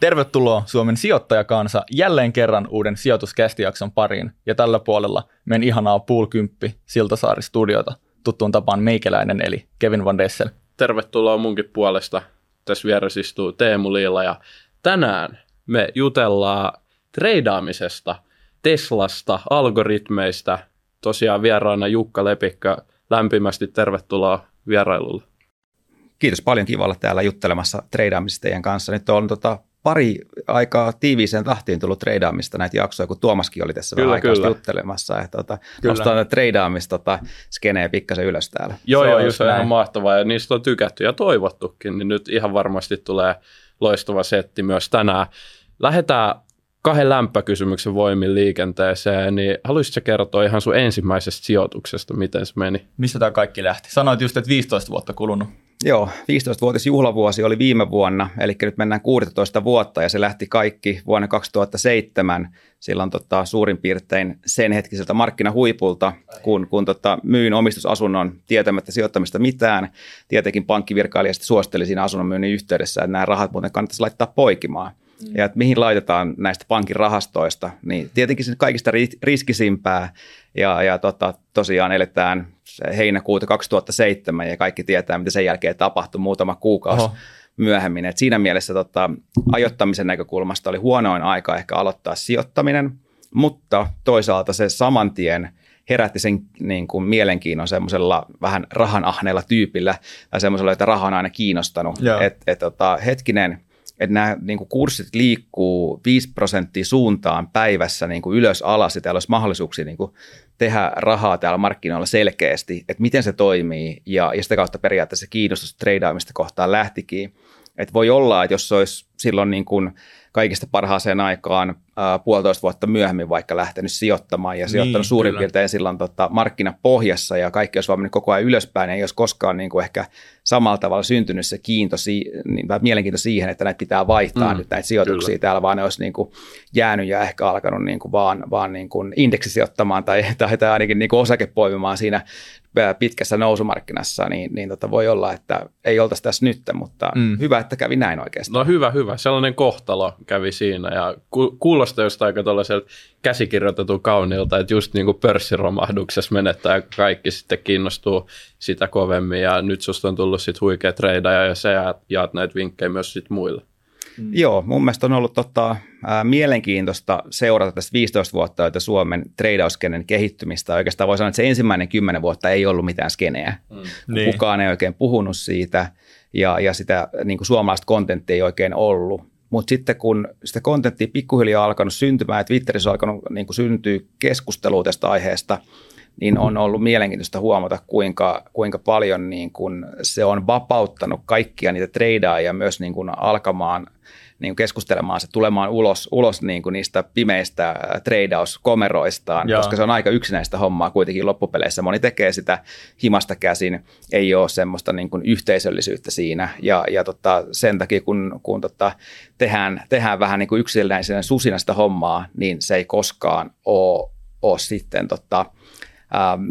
Tervetuloa Suomen sijoittajakansa jälleen kerran uuden sijoituskästijakson pariin ja tällä puolella meidän ihanaa Pool 10 Siltasaari-studiota tuttuun tapaan meikäläinen eli Kevin Van Dessel. Tervetuloa munkin puolesta. Tässä vieressä istuu Teemu Liila ja tänään me jutellaan treidaamisesta, Teslasta, algoritmeista. Tosiaan vieraana Jukka Lepikkä. Lämpimästi tervetuloa vierailulle. Kiitos paljon kiva olla täällä juttelemassa treidaamisesta teidän kanssa. Nyt on tota, pari aikaa tiiviiseen tahtiin tullut treidaamista näitä jaksoja, kun Tuomaskin oli tässä kyllä, vähän aikaa juttelemassa. Että, tota, nostaa treidaamista tota, skenee pikkasen ylös täällä. Joo, se joo, on, se on ihan mahtavaa ja niistä on tykätty ja toivottukin, niin nyt ihan varmasti tulee loistava setti myös tänään. Lähdetään kahden lämpökysymyksen voimin liikenteeseen, niin haluaisitko kertoa ihan sun ensimmäisestä sijoituksesta, miten se meni? Mistä tämä kaikki lähti? Sanoit just, että 15 vuotta kulunut. Joo, 15-vuotis juhlavuosi oli viime vuonna, eli nyt mennään 16 vuotta ja se lähti kaikki vuonna 2007 silloin tota, suurin piirtein sen hetkiseltä markkinahuipulta, kun, kun tota, myin omistusasunnon tietämättä sijoittamista mitään. Tietenkin pankkivirkailija suositteli siinä asunnon myynnin yhteydessä, että nämä rahat muuten kannattaisi laittaa poikimaan. Mm. Ja että mihin laitetaan näistä pankin rahastoista, niin tietenkin se kaikista riskisimpää. Ja, ja tota, tosiaan eletään heinäkuuta 2007 ja kaikki tietää, mitä sen jälkeen tapahtui muutama kuukausi Oho. myöhemmin. Et siinä mielessä tota, ajoittamisen näkökulmasta oli huonoin aika ehkä aloittaa sijoittaminen, mutta toisaalta se saman tien herätti sen niin kuin mielenkiinnon semmoisella vähän rahanahneella tyypillä tai semmoisella, että raha on aina kiinnostanut. Että et, tota, hetkinen – että nämä niin kuin kurssit liikkuu 5 prosenttia suuntaan päivässä niin kuin ylös alas ja täällä olisi mahdollisuuksia niin kuin tehdä rahaa täällä markkinoilla selkeästi, että miten se toimii ja, ja sitä kautta periaatteessa kiinnostus treidaamista kohtaan lähtikin. Että voi olla, että jos se olisi silloin niin kuin kaikista parhaaseen aikaan äh, puolitoista vuotta myöhemmin vaikka lähtenyt sijoittamaan ja sijoittanut niin, suurin kyllä. piirtein silloin tota, markkinapohjassa ja kaikki olisi vaan koko ajan ylöspäin, ei olisi koskaan niin kuin ehkä samalla tavalla syntynyt se kiinto, niin, mielenkiinto siihen, että näitä pitää vaihtaa mm, nyt näitä sijoituksia kyllä. täällä, vaan ne olisi niin kuin jäänyt ja ehkä alkanut niin kuin vaan, vaan niin kuin indeksisijoittamaan tai, tai, tai ainakin niin kuin osakepoimimaan siinä pitkässä nousumarkkinassa, niin, niin tota voi olla, että ei oltaisi tässä nyt, mutta mm. hyvä, että kävi näin oikeastaan. No hyvä, hyvä. Sellainen kohtalo kävi siinä ja ku, kuulostaa jostain aika tuollaiselta käsikirjoitetun kauniilta, että just niin kuin pörssiromahduksessa menettää ja kaikki sitten kiinnostuu sitä kovemmin ja nyt susta on tullut sitten huikea treidaja ja sä jaat näitä vinkkejä myös sitten muille. Mm. Joo, mun mielestä on ollut tota, ää, mielenkiintoista seurata tästä 15 vuotta että Suomen treidauskenen kehittymistä. Oikeastaan voi sanoa, että se ensimmäinen 10 vuotta ei ollut mitään skeneä. Mm. Niin. Kukaan ei oikein puhunut siitä ja, ja sitä niin kuin suomalaista kontenttia ei oikein ollut. Mutta sitten kun sitä kontenttia pikkuhiljaa on alkanut syntymään, että Twitterissä on alkanut niin kuin syntyä keskustelua tästä aiheesta – niin on ollut mielenkiintoista huomata, kuinka, kuinka paljon niin kuin se on vapauttanut kaikkia niitä treidaajia myös niin kuin alkamaan niin kuin keskustelemaan, se tulemaan ulos, ulos niin kuin niistä pimeistä treidauskomeroistaan, Joo. koska se on aika yksinäistä hommaa kuitenkin loppupeleissä. Moni tekee sitä himasta käsin, ei ole semmoista niin kuin yhteisöllisyyttä siinä. Ja, ja tota, sen takia, kun, kun tota, tehdään, tehdään vähän niin kuin yksinäisen susinasta hommaa, niin se ei koskaan ole, ole sitten tota, ähm,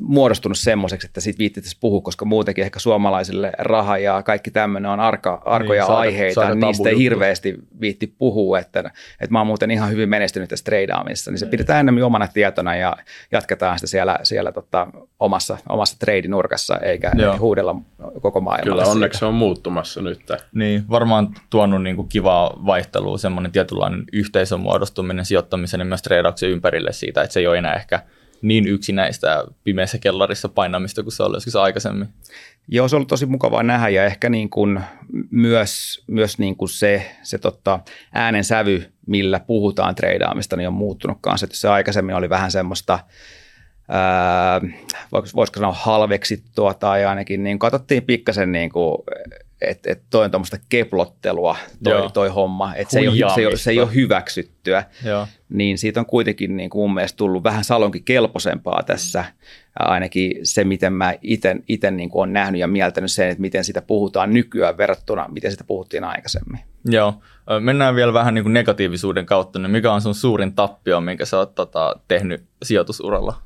muodostunut semmoiseksi, että siitä viittitisi puhua, koska muutenkin ehkä suomalaisille raha ja kaikki tämmöinen on arka, arkoja niin, saada, aiheita, saada niistä ei hirveästi viitti puhua, että, että mä oon muuten ihan hyvin menestynyt tässä treidaamisessa, niin se pidetään enemmän omana tietona ja jatketaan sitä siellä, siellä tota, omassa, omassa treidinurkassa, eikä Joo. huudella koko maailmalla. Kyllä, onneksi siitä. on muuttumassa nyt. Niin, varmaan tuonut niin kuin kivaa vaihtelua, semmoinen tietynlainen yhteisön muodostuminen sijoittamisen ja myös treidauksen ympärille siitä, että se ei ole enää ehkä – niin yksinäistä pimeässä kellarissa painamista kuin se oli joskus aikaisemmin. Joo, se ollut tosi mukavaa nähdä ja ehkä niin kuin myös, myös niin kuin se, se tota äänen sävy, millä puhutaan treidaamista, niin on muuttunut kanssa. Että se aikaisemmin oli vähän semmoista, voisiko sanoa halveksittua tai ainakin niin katsottiin pikkasen niin kuin että et toi on tuommoista keplottelua toi, toi homma, että se, ei ole, se, ei ole, se ei ole hyväksyttyä, Joo. niin siitä on kuitenkin niin kuin mun mielestä tullut vähän salonkin kelpoisempaa tässä, ainakin se, miten mä itse niin olen nähnyt ja mieltänyt sen, että miten sitä puhutaan nykyään verrattuna, miten sitä puhuttiin aikaisemmin. Joo, mennään vielä vähän niin kuin negatiivisuuden kautta, niin mikä on sun suurin tappio, minkä sä oot tota, tehnyt sijoitusuralla?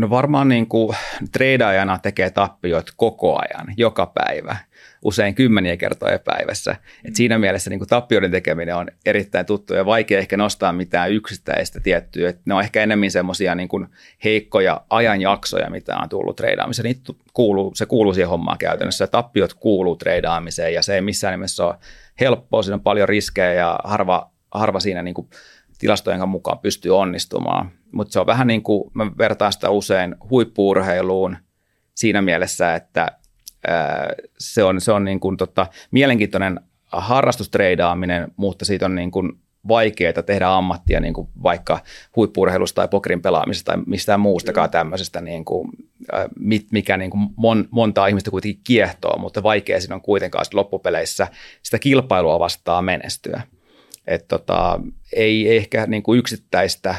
No varmaan niin kuin treidaajana tekee tappioita koko ajan, joka päivä usein kymmeniä kertoja päivässä. Et siinä mielessä niin kuin tappioiden tekeminen on erittäin tuttu ja vaikea ehkä nostaa mitään yksittäistä tiettyä. Et ne on ehkä enemmän semmoisia niin heikkoja ajanjaksoja, mitä on tullut treidaamiseen. Niitä kuuluu, se kuuluu siihen hommaan käytännössä. Tappiot kuuluu treidaamiseen ja se ei missään nimessä ole helppoa. Siinä on paljon riskejä ja harva, harva siinä niin kuin tilastojen mukaan pystyy onnistumaan. Mutta se on vähän niin kuin, mä vertaan sitä usein huippuurheiluun siinä mielessä, että se on, se on niin kuin tota, mielenkiintoinen harrastustreidaaminen, mutta siitä on niin kuin vaikeaa tehdä ammattia niin kuin vaikka huippuurheilusta tai pokerin pelaamisesta tai mistään muustakaan mm. tämmöisestä, niin kuin, mikä niin kuin mon, montaa ihmistä kuitenkin kiehtoo, mutta vaikea siinä on kuitenkaan loppupeleissä sitä kilpailua vastaan menestyä. Et tota, ei ehkä niin kuin yksittäistä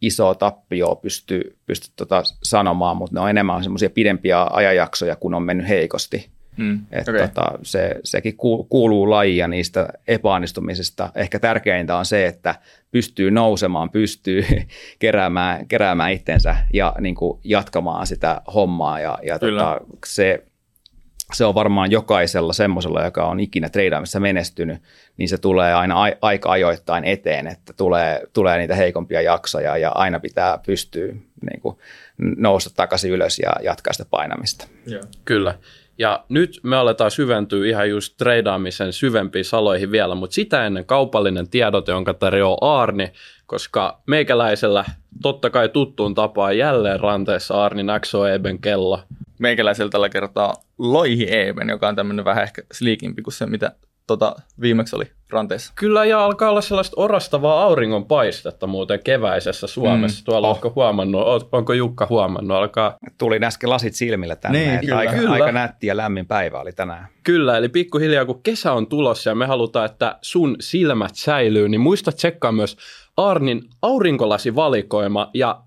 isoa tappioa pysty, pysty tota sanomaan, mutta ne on enemmän semmoisia pidempiä ajanjaksoja, kun on mennyt heikosti. Mm, että okay. tota, se, sekin kuuluu lajia niistä epäonnistumisista. Ehkä tärkeintä on se, että pystyy nousemaan, pystyy keräämään, keräämään itsensä ja niin kuin jatkamaan sitä hommaa. Ja, ja tota, se, se on varmaan jokaisella semmoisella, joka on ikinä treidaamissa menestynyt, niin se tulee aina a- aika ajoittain eteen, että tulee, tulee niitä heikompia jaksoja ja aina pitää pystyä niin kuin, nousta takaisin ylös ja jatkaa sitä painamista. Joo. Kyllä. Ja nyt me aletaan syventyä ihan just treidaamisen syvempiin saloihin vielä, mutta sitä ennen kaupallinen tiedote, jonka tarjoaa Arni, koska meikäläisellä totta kai tuttuun tapaan jälleen ranteessa Arnin XOEBen kello. Meikäläisellä tällä kertaa Loihi Eben, joka on tämmöinen vähän ehkä sliikimpi kuin se, mitä tota, viimeksi oli ranteessa. Kyllä, ja alkaa olla sellaista orastavaa auringonpaistetta muuten keväisessä Suomessa. Mm. Tuolla oh. onko huomannut, onko Jukka huomannut? Alkaa... Tuli äsken lasit silmillä tänne, niin, kyllä. Aika, kyllä. aika nätti ja lämmin päivä oli tänään. Kyllä, eli pikkuhiljaa kun kesä on tulossa ja me halutaan, että sun silmät säilyy, niin muista tsekkaa myös Arnin aurinkolasivalikoima ja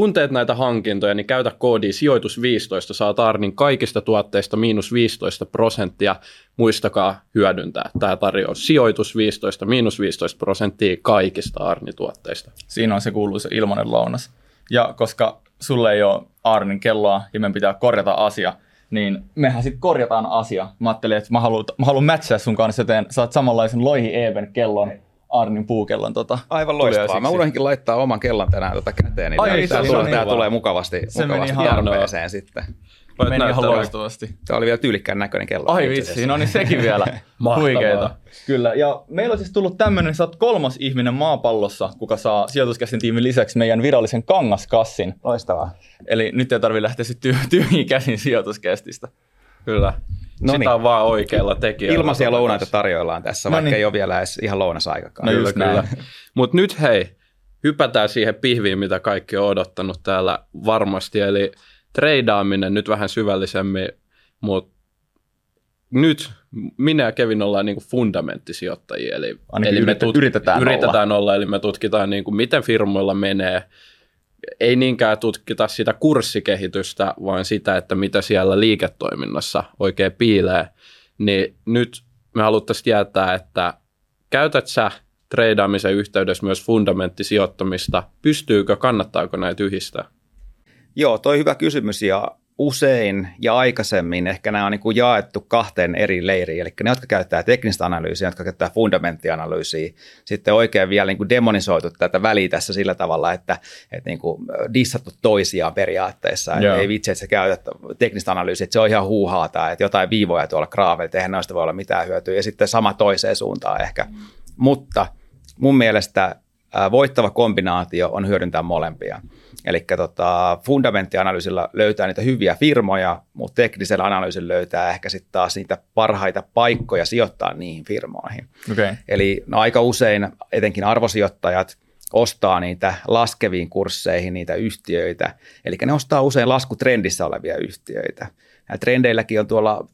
kun teet näitä hankintoja, niin käytä koodi sijoitus 15, saat Arnin kaikista tuotteista miinus 15 prosenttia. Muistakaa hyödyntää tämä tarjous. Sijoitus 15, miinus 15 prosenttia kaikista Arni-tuotteista. Siinä on se kuuluisa ilmanen lounas. Ja koska sulle ei ole Arnin kelloa ja meidän pitää korjata asia, niin mehän sitten korjataan asia. Mä ajattelin, että mä haluan, mä haluan matchaa sun kanssa, joten saat samanlaisen Loihi Even kellon Arnin puukellon. Tota, Aivan loistavaa. Mä unohdinkin laittaa oman kellon tänään tota käteen, niin Ai, tämä, tulee, tämä tulee mukavasti, se mukavasti tarpeeseen sitten. Voit meni ihan loistavasti. Tämä oli vielä tyylikkään näköinen kello. Ai vitsi, no niin sekin vielä. Huikeeta. Kyllä, ja meillä on siis tullut tämmöinen, sä oot kolmas ihminen maapallossa, kuka saa sijoituskäsin tiimin lisäksi meidän virallisen kangaskassin. Loistavaa. Eli nyt ei tarvitse lähteä sitten tyhjiin käsin sijoituskästistä. Kyllä. No Sitä niin. on vaan oikealla tekijöillä. Ilmaisia lounaita tarjoillaan tässä, no vaikka niin. ei ole vielä edes ihan lounasaikakaan. No kyllä, kyllä. Mutta nyt hei, hypätään siihen pihviin, mitä kaikki on odottanut täällä varmasti. Eli treidaaminen nyt vähän syvällisemmin, mutta nyt minä ja Kevin ollaan niin fundamenttisijoittajia. Eli, eli me tut- yritetään, yritetään olla. olla. Eli me tutkitaan, niin kuin, miten firmoilla menee – ei niinkään tutkita sitä kurssikehitystä, vaan sitä, että mitä siellä liiketoiminnassa oikein piilee, niin nyt me haluttaisiin tietää, että käytät sä treidaamisen yhteydessä myös fundamenttisijoittamista, pystyykö, kannattaako näitä yhdistää? Joo, toi hyvä kysymys ja usein ja aikaisemmin ehkä nämä on niin kuin jaettu kahteen eri leiriin, eli ne, jotka käyttää teknistä analyysiä, jotka käyttää fundamenttianalyysiä, sitten oikein vielä niin kuin demonisoitu tätä väliä tässä sillä tavalla, että, että niin kuin dissattu toisiaan periaatteessa, että ei vitsi, että sä käytät teknistä analyysiä, että se on ihan huuhaata, että jotain viivoja tuolla graaveilla, eihän noista voi olla mitään hyötyä, ja sitten sama toiseen suuntaan ehkä, mm. mutta mun mielestä voittava kombinaatio on hyödyntää molempia. Eli tota, fundamenttianalyysillä löytää niitä hyviä firmoja, mutta teknisellä analyysillä löytää ehkä sitten taas niitä parhaita paikkoja sijoittaa niihin firmoihin. Okay. Eli no, aika usein etenkin arvosijoittajat ostaa niitä laskeviin kursseihin niitä yhtiöitä, eli ne ostaa usein laskutrendissä olevia yhtiöitä trendeilläkin on tuolla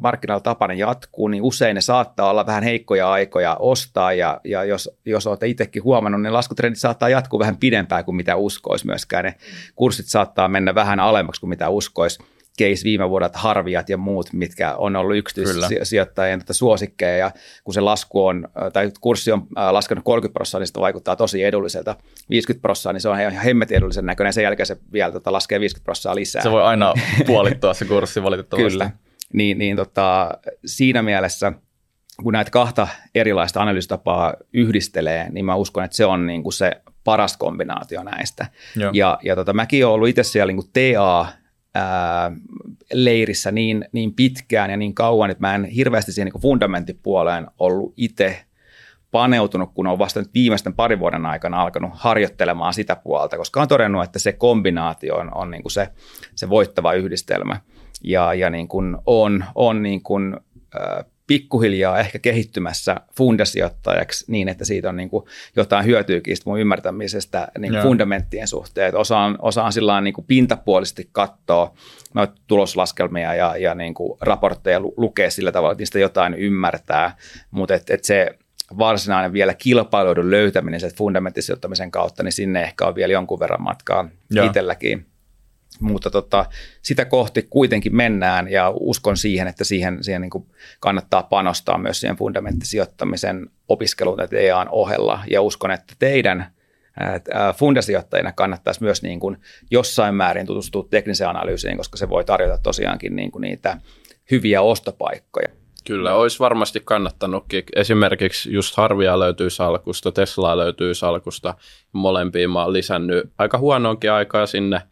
markkinoilla tapana jatkuu, niin usein ne saattaa olla vähän heikkoja aikoja ostaa, ja, ja jos, jos olette itsekin huomannut, niin laskutrendit saattaa jatkuu vähän pidempään kuin mitä uskoisi myöskään. Ne kurssit saattaa mennä vähän alemmaksi kuin mitä uskoisi case viime vuodelta, Harviat ja muut, mitkä on ollut yksityissijoittajien tätä suosikkeja, ja kun se lasku on, tai kurssi on laskenut 30 prosenttia, niin se vaikuttaa tosi edulliselta. 50 prosenttia, niin se on ihan hemmetin edullisen näköinen, sen jälkeen se vielä tota, laskee 50 prosenttia lisää. Se voi aina puolittua se kurssi valitettavasti. Kyllä. niin, niin tota, siinä mielessä – kun näitä kahta erilaista analyysitapaa yhdistelee, niin mä uskon, että se on niin kuin se paras kombinaatio näistä. Joo. Ja, ja tota, mäkin olen ollut itse siellä niin kuin TA leirissä niin, niin pitkään ja niin kauan, että mä en hirveästi siihen niin fundamenttipuoleen ollut itse paneutunut, kun on vasta nyt viimeisten parin vuoden aikana alkanut harjoittelemaan sitä puolta, koska on todennut, että se kombinaatio on, on niin kuin se, se voittava yhdistelmä. Ja, ja niin kuin on, on niin kuin, äh, pikkuhiljaa ehkä kehittymässä fundasijoittajaksi niin, että siitä on niin kuin jotain hyötyykin mun ymmärtämisestä niin kuin fundamenttien suhteen. Että osaan, osaan sillä niin kuin pintapuolisesti katsoa noita tuloslaskelmia ja, ja niin kuin raportteja lukea sillä tavalla, että niistä jotain ymmärtää, mutta et, et se varsinainen vielä kilpailuiden löytäminen sen fundamenttisijoittamisen kautta, niin sinne ehkä on vielä jonkun verran matkaa Joo. itselläkin mutta tota, sitä kohti kuitenkin mennään ja uskon siihen, että siihen, siihen niin kannattaa panostaa myös siihen fundamenttisijoittamisen opiskeluun EAN ohella ja uskon, että teidän fundasijoittajina kannattaisi myös niin kuin jossain määrin tutustua tekniseen analyysiin, koska se voi tarjota tosiaankin niin kuin niitä hyviä ostopaikkoja. Kyllä, olisi varmasti kannattanutkin. Esimerkiksi just Harvia löytyy salkusta, Teslaa löytyy salkusta. Molempiin mä oon lisännyt aika huonoonkin aikaa sinne –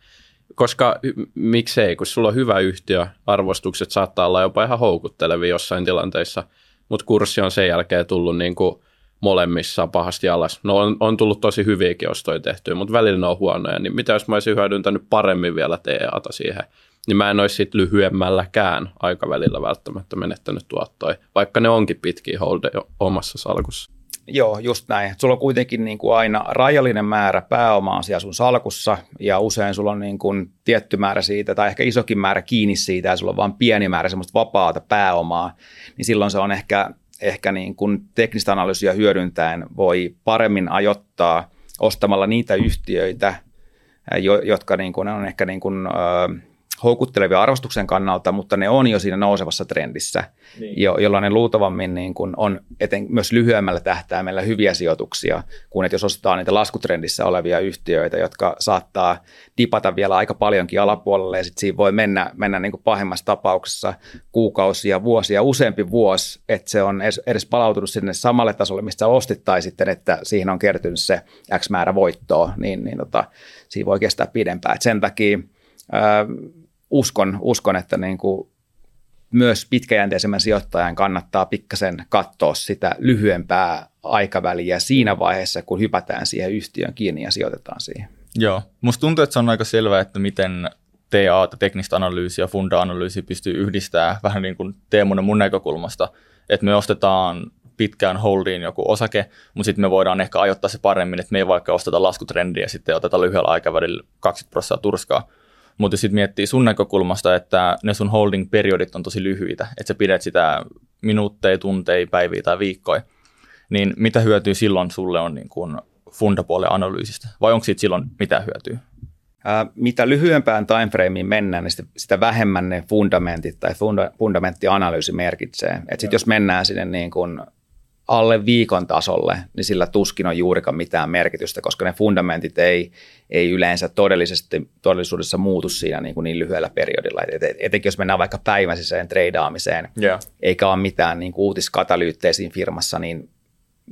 koska miksei, kun sulla on hyvä yhtiö, arvostukset saattaa olla jopa ihan houkuttelevia jossain tilanteissa, mutta kurssi on sen jälkeen tullut niin kuin molemmissa pahasti alas. No on, on tullut tosi hyviäkin ostoja tehtyä, mutta välillä ne on huonoja, niin mitä jos mä olisin hyödyntänyt paremmin vielä TEAta siihen, niin mä en olisi sitten lyhyemmälläkään aikavälillä välttämättä menettänyt tuottoja, vaikka ne onkin pitkiä holdeja omassa salkussa. Joo, just näin. Sulla on kuitenkin niin kuin aina rajallinen määrä pääomaa siellä sun salkussa ja usein sulla on niin kuin tietty määrä siitä tai ehkä isokin määrä kiinni siitä ja sulla on vain pieni määrä semmoista vapaata pääomaa, niin silloin se on ehkä, ehkä niin kuin teknistä analyysiä hyödyntäen voi paremmin ajoittaa ostamalla niitä yhtiöitä, jotka niin kuin on ehkä niin kuin, houkuttelevia arvostuksen kannalta, mutta ne on jo siinä nousevassa trendissä, niin. jo, jolloin ne luultavammin niin kuin on eten, myös lyhyemmällä tähtäimellä hyviä sijoituksia, kuin että jos ostetaan niitä laskutrendissä olevia yhtiöitä, jotka saattaa dipata vielä aika paljonkin alapuolelle, ja sitten siinä voi mennä, mennä niin kuin pahimmassa tapauksessa kuukausia, vuosia, useampi vuosi, että se on edes, edes palautunut sinne samalle tasolle, mistä ostit, tai sitten, että siihen on kertynyt se X määrä voittoa, niin, niin tota, siinä voi kestää pidempään. Et sen takia uskon, uskon että niin kuin myös pitkäjänteisemmän sijoittajan kannattaa pikkasen katsoa sitä lyhyempää aikaväliä siinä vaiheessa, kun hypätään siihen yhtiön kiinni ja sijoitetaan siihen. Joo, musta tuntuu, että se on aika selvää, että miten TA, teknistä analyysiä ja funda-analyysiä pystyy yhdistämään vähän niin kuin Teemun ja mun näkökulmasta, että me ostetaan pitkään holdiin joku osake, mutta sitten me voidaan ehkä ajoittaa se paremmin, että me ei vaikka osteta laskutrendiä ja sitten oteta lyhyellä aikavälillä 20 prosenttia turskaa, mutta sitten miettii sun näkökulmasta, että ne sun holding-periodit on tosi lyhyitä, että sä pidät sitä minuutteja, tunteja, päiviä tai viikkoja, niin mitä hyötyä silloin sulle on niin kuin fundapuolen analyysistä? Vai onko siitä silloin mitä hyötyä? Ää, mitä lyhyempään timeframeen mennään, niin sitä, vähemmän ne fundamentit tai funda, fundamenttianalyysi merkitsee. Et sit jos mennään sinne niin kuin alle viikon tasolle, niin sillä tuskin on juurikaan mitään merkitystä, koska ne fundamentit ei, ei yleensä todellisesti, todellisuudessa muutu siinä niin, kuin niin lyhyellä periodilla. Et, et, etenkin jos mennään vaikka päiväiseen treidaamiseen, yeah. eikä ole mitään niin kuin uutiskatalyytteisiin firmassa, niin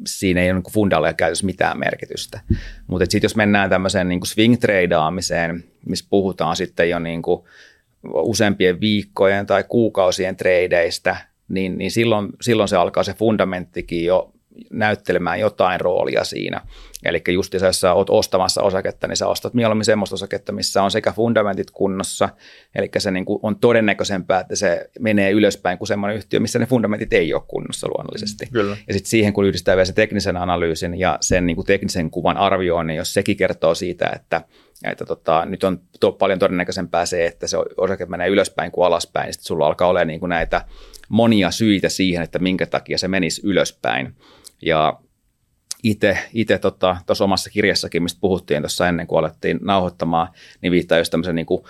siinä ei ole niin fundalle käytössä mitään merkitystä. Mutta sitten jos mennään tämmöiseen niin swing-treidaamiseen, missä puhutaan sitten jo niin kuin useampien viikkojen tai kuukausien tradeista, niin, niin silloin, silloin se alkaa se fundamenttikin jo näyttelemään jotain roolia siinä. Eli just jos sä oot ostamassa osaketta, niin sä ostat mieluummin semmoista osaketta, missä on sekä fundamentit kunnossa, eli se niin kuin on todennäköisempää, että se menee ylöspäin kuin semmoinen yhtiö, missä ne fundamentit ei ole kunnossa luonnollisesti. Mm, kyllä. Ja sitten siihen, kun yhdistää vielä se teknisen analyysin ja sen niin kuin teknisen kuvan arvioinnin, jos sekin kertoo siitä, että että tota, nyt on to, paljon todennäköisempää se, että se osake menee ylöspäin kuin alaspäin, niin sitten sulla alkaa olla niin kuin näitä monia syitä siihen, että minkä takia se menisi ylöspäin. Ja itse tuossa tota, omassa kirjassakin, mistä puhuttiin tuossa ennen kuin alettiin nauhoittamaan, niin viittaa just tämmöisen niin kuin,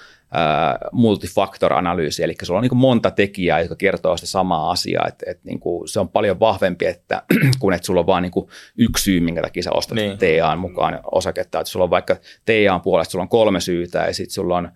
multifactor-analyysi, eli sulla on niin monta tekijää, jotka kertoo sitä samaa asiaa, että et, niin se on paljon vahvempi, että kun että sulla on vain niin yksi syy, minkä takia sä ostat niin. TAan mukaan osaketta, että sulla on vaikka TAan puolesta sulla on kolme syytä ja sitten sulla on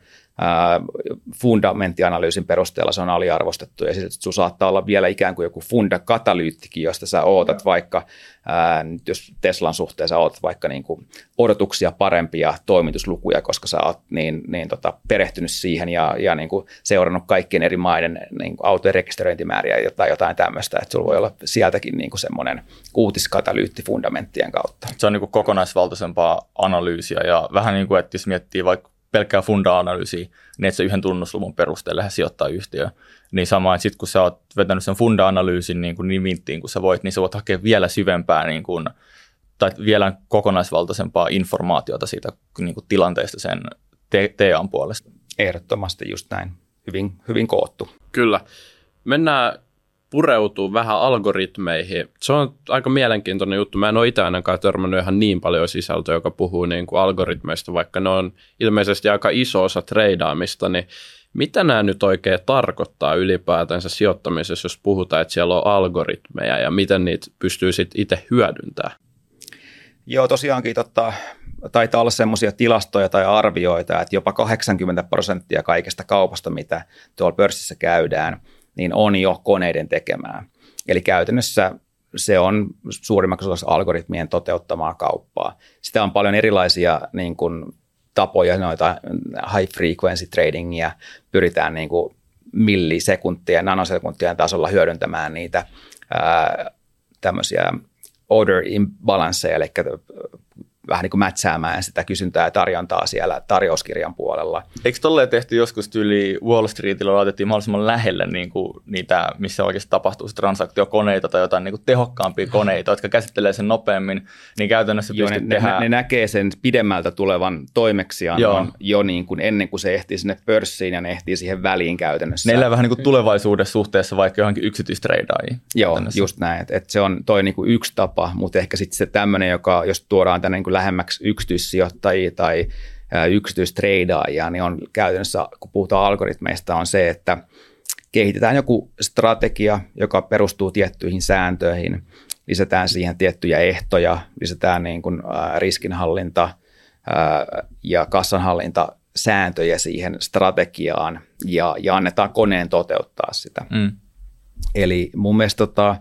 fundamenttianalyysin perusteella se on aliarvostettu ja sitten sun saattaa olla vielä ikään kuin joku fundakatalyyttikin, josta sä ootat vaikka, ää, jos Teslan suhteen sä ootat vaikka niin kuin odotuksia parempia toimituslukuja, koska sä oot niin, niin tota, perehtynyt siihen ja, ja niin kuin seurannut kaikkien eri maiden niin kuin autojen rekisteröintimääriä tai jotain tämmöistä, että sulla voi olla sieltäkin niin kuin semmoinen uutiskatalyytti fundamenttien kautta. Se on niin kuin kokonaisvaltaisempaa analyysiä ja vähän niin kuin, että jos miettii vaikka pelkkää funda-analyysiä, niin että se yhden tunnusluvun perusteella sijoittaa yhtiö. Niin sama, että sitten kun sä oot vetänyt sen funda-analyysin niin, kuin niin kun sä voit, niin sä voit hakea vielä syvempää niin kuin, tai vielä kokonaisvaltaisempaa informaatiota siitä niin kuin tilanteesta sen TAn puolesta. Ehdottomasti just näin. Hyvin, hyvin koottu. Kyllä. Mennään pureutuu vähän algoritmeihin. Se on aika mielenkiintoinen juttu. Mä en ole itse ainakaan törmännyt ihan niin paljon sisältöä, joka puhuu niin kuin algoritmeista, vaikka ne on ilmeisesti aika iso osa treidaamista, niin mitä nämä nyt oikein tarkoittaa ylipäätänsä sijoittamisessa, jos puhutaan, että siellä on algoritmeja ja miten niitä pystyy sitten itse hyödyntämään? Joo, tosiaankin totta, taitaa olla semmoisia tilastoja tai arvioita, että jopa 80 prosenttia kaikesta kaupasta, mitä tuolla pörssissä käydään – niin on jo koneiden tekemää. Eli käytännössä se on suurimmaksi osassa algoritmien toteuttamaa kauppaa. Sitä on paljon erilaisia niin kuin, tapoja, noita high frequency tradingia, pyritään niin kuin, millisekuntien, nanosekuntien tasolla hyödyntämään niitä ää, tämmöisiä order imbalanceja, eli vähän niin kuin mätsäämään sitä kysyntää ja tarjontaa siellä tarjouskirjan puolella. Eikö tolleen tehty joskus tyyli Wall Streetillä laitettiin mahdollisimman lähelle niin kuin niitä, missä oikeasti tapahtuu se transaktiokoneita tai jotain niin kuin tehokkaampia koneita, jotka käsittelee sen nopeammin, niin käytännössä Joo, ne, tehdä... ne, ne, näkee sen pidemmältä tulevan toimeksiannon jo niin kuin ennen kuin se ehtii sinne pörssiin ja ne ehtii siihen väliin käytännössä. Ne elää vähän niin kuin tulevaisuudessa suhteessa vaikka johonkin yksityistreidaihin. Joo, just näin. Että et se on toi niin kuin yksi tapa, mutta ehkä sitten se tämmöinen, joka jos tuodaan tänne niin kuin lähemmäksi yksityissijoittajia tai yksityistreidaajia, niin on käytännössä, kun puhutaan algoritmeista, on se, että kehitetään joku strategia, joka perustuu tiettyihin sääntöihin, lisätään siihen tiettyjä ehtoja, lisätään niin kuin, riskinhallinta ja kassanhallinta sääntöjä siihen strategiaan ja, ja annetaan koneen toteuttaa sitä. Mm. Eli mun mielestä tota,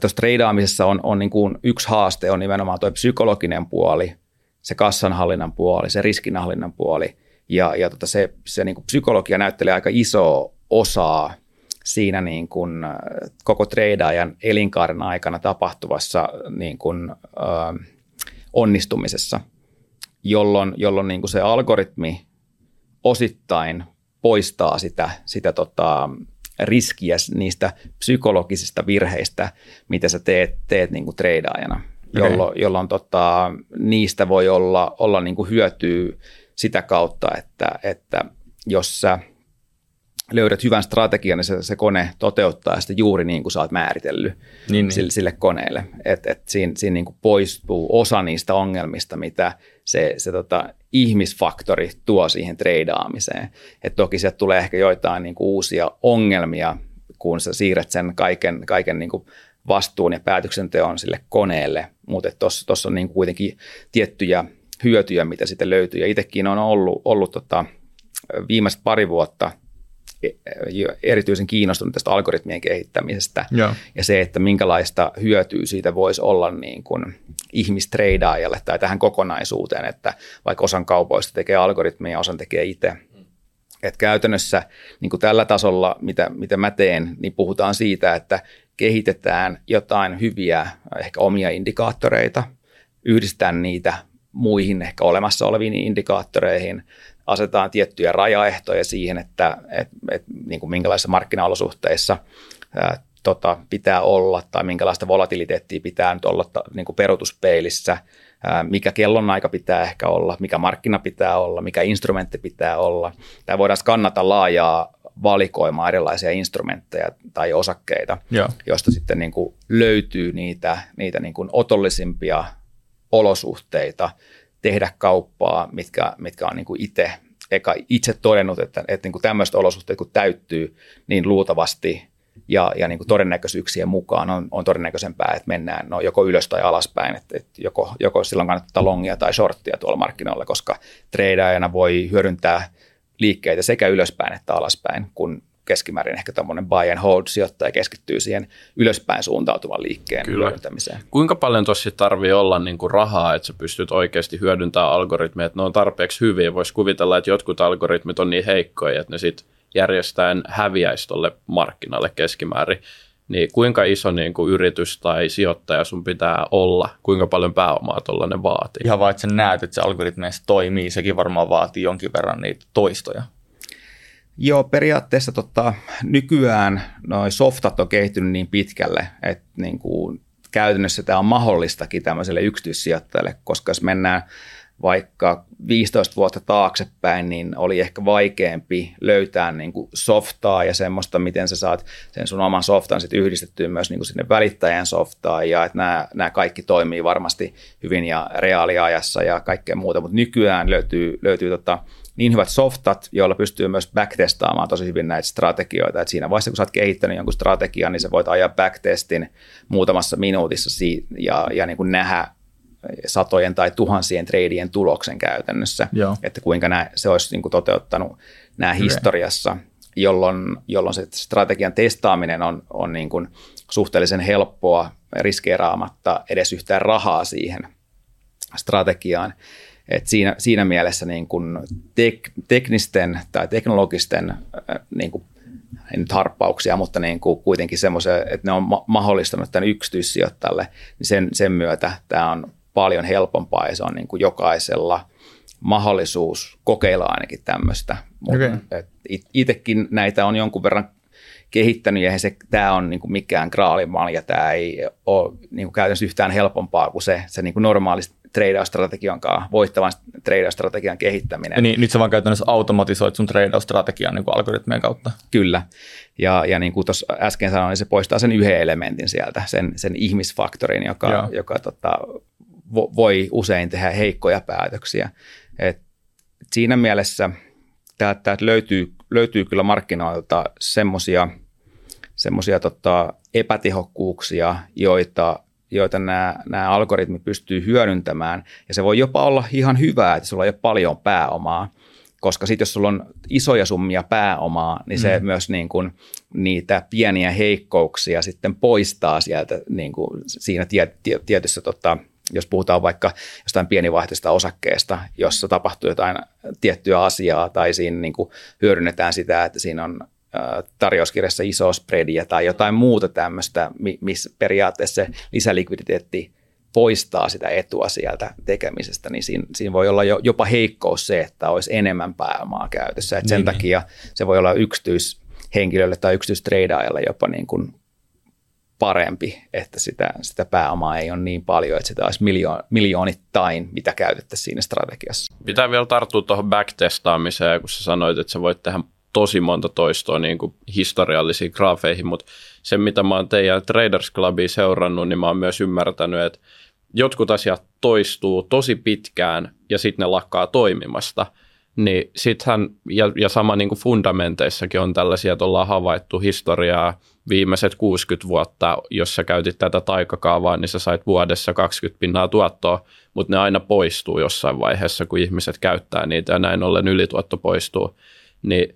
tuossa treidaamisessa on, on niin kuin yksi haaste on nimenomaan tuo psykologinen puoli, se kassanhallinnan puoli, se riskinhallinnan puoli. Ja, ja tota se, se niin kuin psykologia näyttelee aika isoa osaa siinä niin kuin koko treidaajan elinkaaren aikana tapahtuvassa niin kuin, ö, onnistumisessa, jolloin, jolloin niin kuin se algoritmi osittain poistaa sitä, sitä tota, riskiä niistä psykologisista virheistä, mitä sä teet, teet niin kuin treidaajana, okay. jolloin, jolloin tota, niistä voi olla, olla niin kuin hyötyä sitä kautta, että, että jos sä löydät hyvän strategian, niin se, se kone toteuttaa sitä juuri niin kuin sä oot määritellyt niin, sille, niin. sille koneelle. Et, et siinä siinä niin kuin poistuu osa niistä ongelmista, mitä se, se tota, ihmisfaktori tuo siihen treidaamiseen. Et toki sieltä tulee ehkä joitain niin kuin uusia ongelmia, kun sä siirrät sen kaiken, kaiken niin kuin vastuun ja päätöksenteon sille koneelle, mutta tuossa on niin kuin kuitenkin tiettyjä hyötyjä, mitä sitten löytyy. Ja itsekin on ollut, ollut tota, viimeiset pari vuotta – erityisen kiinnostunut tästä algoritmien kehittämisestä ja, ja se, että minkälaista hyötyä siitä voisi olla niin kuin ihmistreidaajalle tai tähän kokonaisuuteen, että vaikka osan kaupoista tekee algoritmeja ja osan tekee itse. Et käytännössä niin kuin tällä tasolla, mitä, mitä mä teen, niin puhutaan siitä, että kehitetään jotain hyviä, ehkä omia indikaattoreita, yhdistetään niitä muihin ehkä olemassa oleviin indikaattoreihin, asetetaan tiettyjä rajaehtoja siihen, että et, et, niin kuin minkälaisissa markkinaolosuhteissa ää, tota, pitää olla tai minkälaista volatiliteettia pitää nyt olla niin kuin perutuspeilissä, ää, mikä kellonaika pitää ehkä olla, mikä markkina pitää olla, mikä instrumentti pitää olla. Tämä voidaan skannata laajaa valikoimaa erilaisia instrumentteja tai osakkeita, Joo. joista sitten niin kuin löytyy niitä, niitä niin kuin otollisimpia olosuhteita tehdä kauppaa, mitkä, mitkä on niin kuin itse eka itse todennut, että, että niin kuin tämmöiset olosuhteet kun täyttyy, niin luultavasti ja, ja niin kuin todennäköisyyksien mukaan on, on todennäköisempää, että mennään no, joko ylös tai alaspäin, että, että joko, joko silloin kannattaa longia tai shorttia tuolla markkinoilla, koska tradeajana voi hyödyntää liikkeitä sekä ylöspäin että alaspäin, kun keskimäärin ehkä tuommoinen buy and hold sijoittaja keskittyy siihen ylöspäin suuntautuvan liikkeen Kyllä. hyödyntämiseen. Kuinka paljon tosi tarvii olla niin kuin rahaa, että sä pystyt oikeasti hyödyntämään algoritmeja, että ne on tarpeeksi hyviä. Voisi kuvitella, että jotkut algoritmit on niin heikkoja, että ne sitten järjestäen häviäisi tuolle markkinalle keskimäärin. Niin kuinka iso niin kuin yritys tai sijoittaja sun pitää olla, kuinka paljon pääomaa tuollainen vaatii? Ihan vaan, että sä näet, että se algoritmi toimii, sekin varmaan vaatii jonkin verran niitä toistoja. Joo, periaatteessa tota, nykyään noi softat on kehittynyt niin pitkälle, että niin kuin, käytännössä tämä on mahdollistakin tämmöiselle yksityissijoittajalle, koska jos mennään vaikka 15 vuotta taaksepäin, niin oli ehkä vaikeampi löytää niin kuin softaa ja semmoista, miten sä saat sen sun oman softan sit yhdistettyä myös niin kuin sinne välittäjän softaan ja että nämä, nämä kaikki toimii varmasti hyvin ja reaaliajassa ja kaikkea muuta, mutta nykyään löytyy, löytyy tota, niin hyvät softat, joilla pystyy myös backtestaamaan tosi hyvin näitä strategioita. Et siinä vaiheessa, kun sä oot kehittänyt jonkun strategian, niin sä voit ajaa backtestin muutamassa minuutissa ja, ja niin kuin nähdä satojen tai tuhansien treidien tuloksen käytännössä, Joo. että kuinka nää, se olisi niin kuin toteuttanut nämä historiassa, jolloin, jolloin se strategian testaaminen on, on niin kuin suhteellisen helppoa riskeeraamatta edes yhtään rahaa siihen strategiaan. Et siinä, siinä mielessä niin kuin tek, teknisten tai teknologisten äh, niin kuin, ei nyt harppauksia, mutta niin kuin kuitenkin semmoisia, että ne on ma- mahdollistanut tämän yksityissijoittajalle, niin sen, sen myötä tämä on paljon helpompaa ja se on niin kuin jokaisella mahdollisuus kokeilla ainakin tämmöistä. Okay. Itsekin näitä on jonkun verran kehittänyt ja se, tämä on niin kuin mikään graalimalja, tämä ei ole niin kuin käytännössä yhtään helpompaa kuin se, se niin kuin normaalisti trade-strategian kanssa, voittavan trade-strategian kehittäminen. Ja niin, nyt sä vaan käytännössä automatisoit sun trade-strategian niin algoritmien kautta. Kyllä. Ja, ja niin kuin tuossa äsken sanoin, niin se poistaa sen yhden elementin sieltä, sen, sen ihmisfaktorin, joka, joka tota, vo, voi usein tehdä heikkoja päätöksiä. Et siinä mielessä täältä löytyy, löytyy kyllä markkinoilta semmoisia semmoisia tota, epätehokkuuksia, joita joita nämä, nämä algoritmit pystyy hyödyntämään. Ja se voi jopa olla ihan hyvä, että sulla on jo paljon pääomaa, koska sitten jos sulla on isoja summia pääomaa, niin se mm. myös niin kuin niitä pieniä heikkouksia sitten poistaa sieltä niin kuin siinä tie, tie, tietyssä, tota, jos puhutaan vaikka jostain pienivaihteista osakkeesta, jossa tapahtuu jotain tiettyä asiaa tai siinä niin kuin hyödynnetään sitä, että siinä on tarjouskirjassa iso spreadia tai jotain muuta tämmöistä, missä periaatteessa se lisälikviditeetti poistaa sitä etua sieltä tekemisestä, niin siinä, siinä voi olla jo, jopa heikkous se, että olisi enemmän pääomaa käytössä. Et sen niin, niin. takia se voi olla yksityishenkilölle tai yksityistreidaajalle jopa niin kuin parempi, että sitä, sitä pääomaa ei ole niin paljon, että sitä olisi miljoon, miljoonittain, mitä käytettäisiin siinä strategiassa. Pitää vielä tarttua tuohon backtestaamiseen, kun sä sanoit, että sä voit tehdä tosi monta toistoa niin kuin historiallisiin graafeihin, mutta se, mitä mä oon teidän Traders Clubia seurannut, niin mä oon myös ymmärtänyt, että jotkut asiat toistuu tosi pitkään ja sitten ne lakkaa toimimasta. Niin sittenhän, ja, ja sama niin kuin fundamenteissakin on tällaisia, että ollaan havaittu historiaa viimeiset 60 vuotta, jos sä käytit tätä taikakaavaa, niin sä sait vuodessa 20 pinnaa tuottoa, mutta ne aina poistuu jossain vaiheessa, kun ihmiset käyttää niitä ja näin ollen ylituotto poistuu. Niin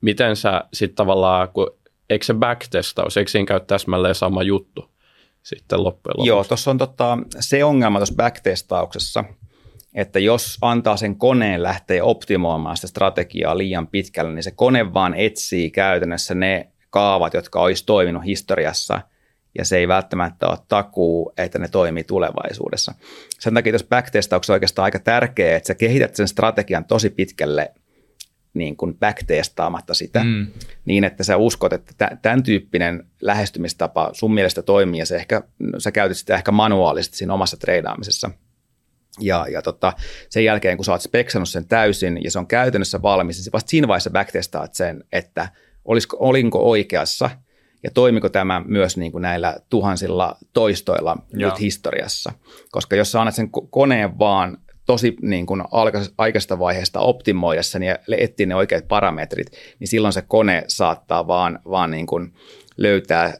miten sä sitten tavallaan, kun, eikö se backtestaus, eikö siinä käy täsmälleen sama juttu sitten loppujen lopuksi? Joo, tuossa on tota, se ongelma tuossa backtestauksessa, että jos antaa sen koneen lähteä optimoimaan sitä strategiaa liian pitkälle, niin se kone vaan etsii käytännössä ne kaavat, jotka olisi toiminut historiassa, ja se ei välttämättä ole takuu, että ne toimii tulevaisuudessa. Sen takia tuossa backtestauksessa on oikeastaan aika tärkeää, että sä kehität sen strategian tosi pitkälle niin kuin backtestaamatta sitä, mm. niin että sä uskot, että tämän tyyppinen lähestymistapa sun mielestä toimii ja se ehkä, sä käytät sitä ehkä manuaalisesti siinä omassa treidaamisessa. Ja, ja tota, sen jälkeen, kun sä oot speksannut sen täysin ja se on käytännössä valmis, niin vasta siinä vaiheessa backtestaat sen, että olisiko, olinko oikeassa ja toimiko tämä myös niin kuin näillä tuhansilla toistoilla nyt historiassa. Koska jos sä annat sen koneen vaan tosi niin kuin aikaisesta vaiheesta optimoida sen ja etsiä ne oikeat parametrit, niin silloin se kone saattaa vaan, vaan niin kuin löytää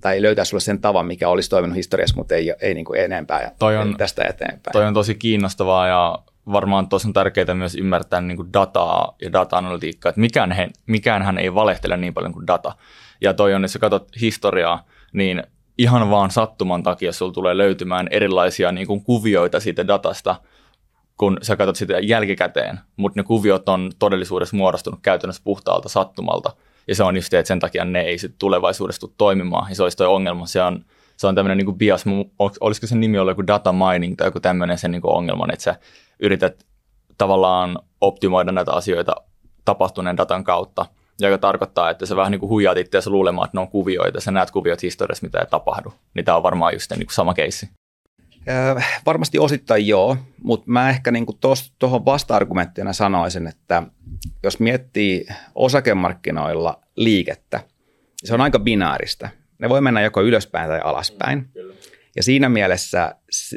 tai löytää sulle sen tavan, mikä olisi toiminut historiassa, mutta ei, ei niin kuin enempää toi on, tästä eteenpäin. Toi on tosi kiinnostavaa ja varmaan tosi on tärkeää myös ymmärtää niin kuin dataa ja data-analytiikkaa, että mikään, he, mikään hän ei valehtele niin paljon kuin data. Ja toi on, jos sä katsot historiaa, niin ihan vaan sattuman takia sulla tulee löytymään erilaisia niin kuin kuvioita siitä datasta, kun sä katsot sitä jälkikäteen, mutta ne kuviot on todellisuudessa muodostunut käytännössä puhtaalta sattumalta. Ja se on just se, että sen takia ne ei sitten tulevaisuudessa tule toimimaan. Ja se olisi toi ongelma. Se on, se on tämmöinen niin bias, olisiko sen nimi ollut joku data mining tai joku tämmöinen sen niin ongelma, että sä yrität tavallaan optimoida näitä asioita tapahtuneen datan kautta, joka tarkoittaa, että sä vähän niin kuin huijaat itseäsi luulemaan, että ne on kuvioita, sä näet kuviot historiassa, mitä ei tapahdu. Niin tämä on varmaan just niin kuin sama keissi. Äh, varmasti osittain joo, mutta mä ehkä niin tuohon vasta-argumenttina sanoisin, että jos miettii osakemarkkinoilla liikettä, se on aika binääristä. Ne voi mennä joko ylöspäin tai alaspäin. Mm, kyllä. Ja siinä mielessä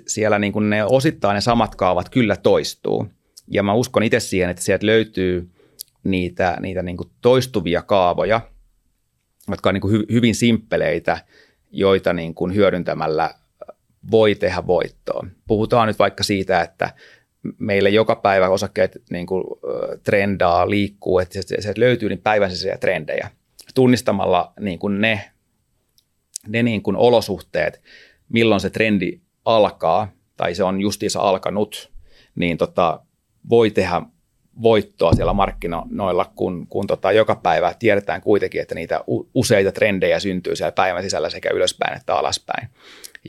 siellä niin kuin ne osittain ne samat kaavat kyllä toistuu. Ja mä uskon itse siihen, että sieltä löytyy niitä, niitä niin kuin toistuvia kaavoja, jotka on niin kuin hy, hyvin simppeleitä, joita niin kuin hyödyntämällä voi tehdä voittoa. Puhutaan nyt vaikka siitä, että meillä joka päivä osakkeet niin kuin, trendaa, liikkuu, että se, se löytyy niin päivän trendejä. Tunnistamalla niin kuin ne, ne niin kuin olosuhteet, milloin se trendi alkaa, tai se on justiinsa alkanut, niin tota, voi tehdä voittoa siellä markkinoilla, kun, kun tota, joka päivä tiedetään kuitenkin, että niitä useita trendejä syntyy siellä päivän sisällä sekä ylöspäin että alaspäin.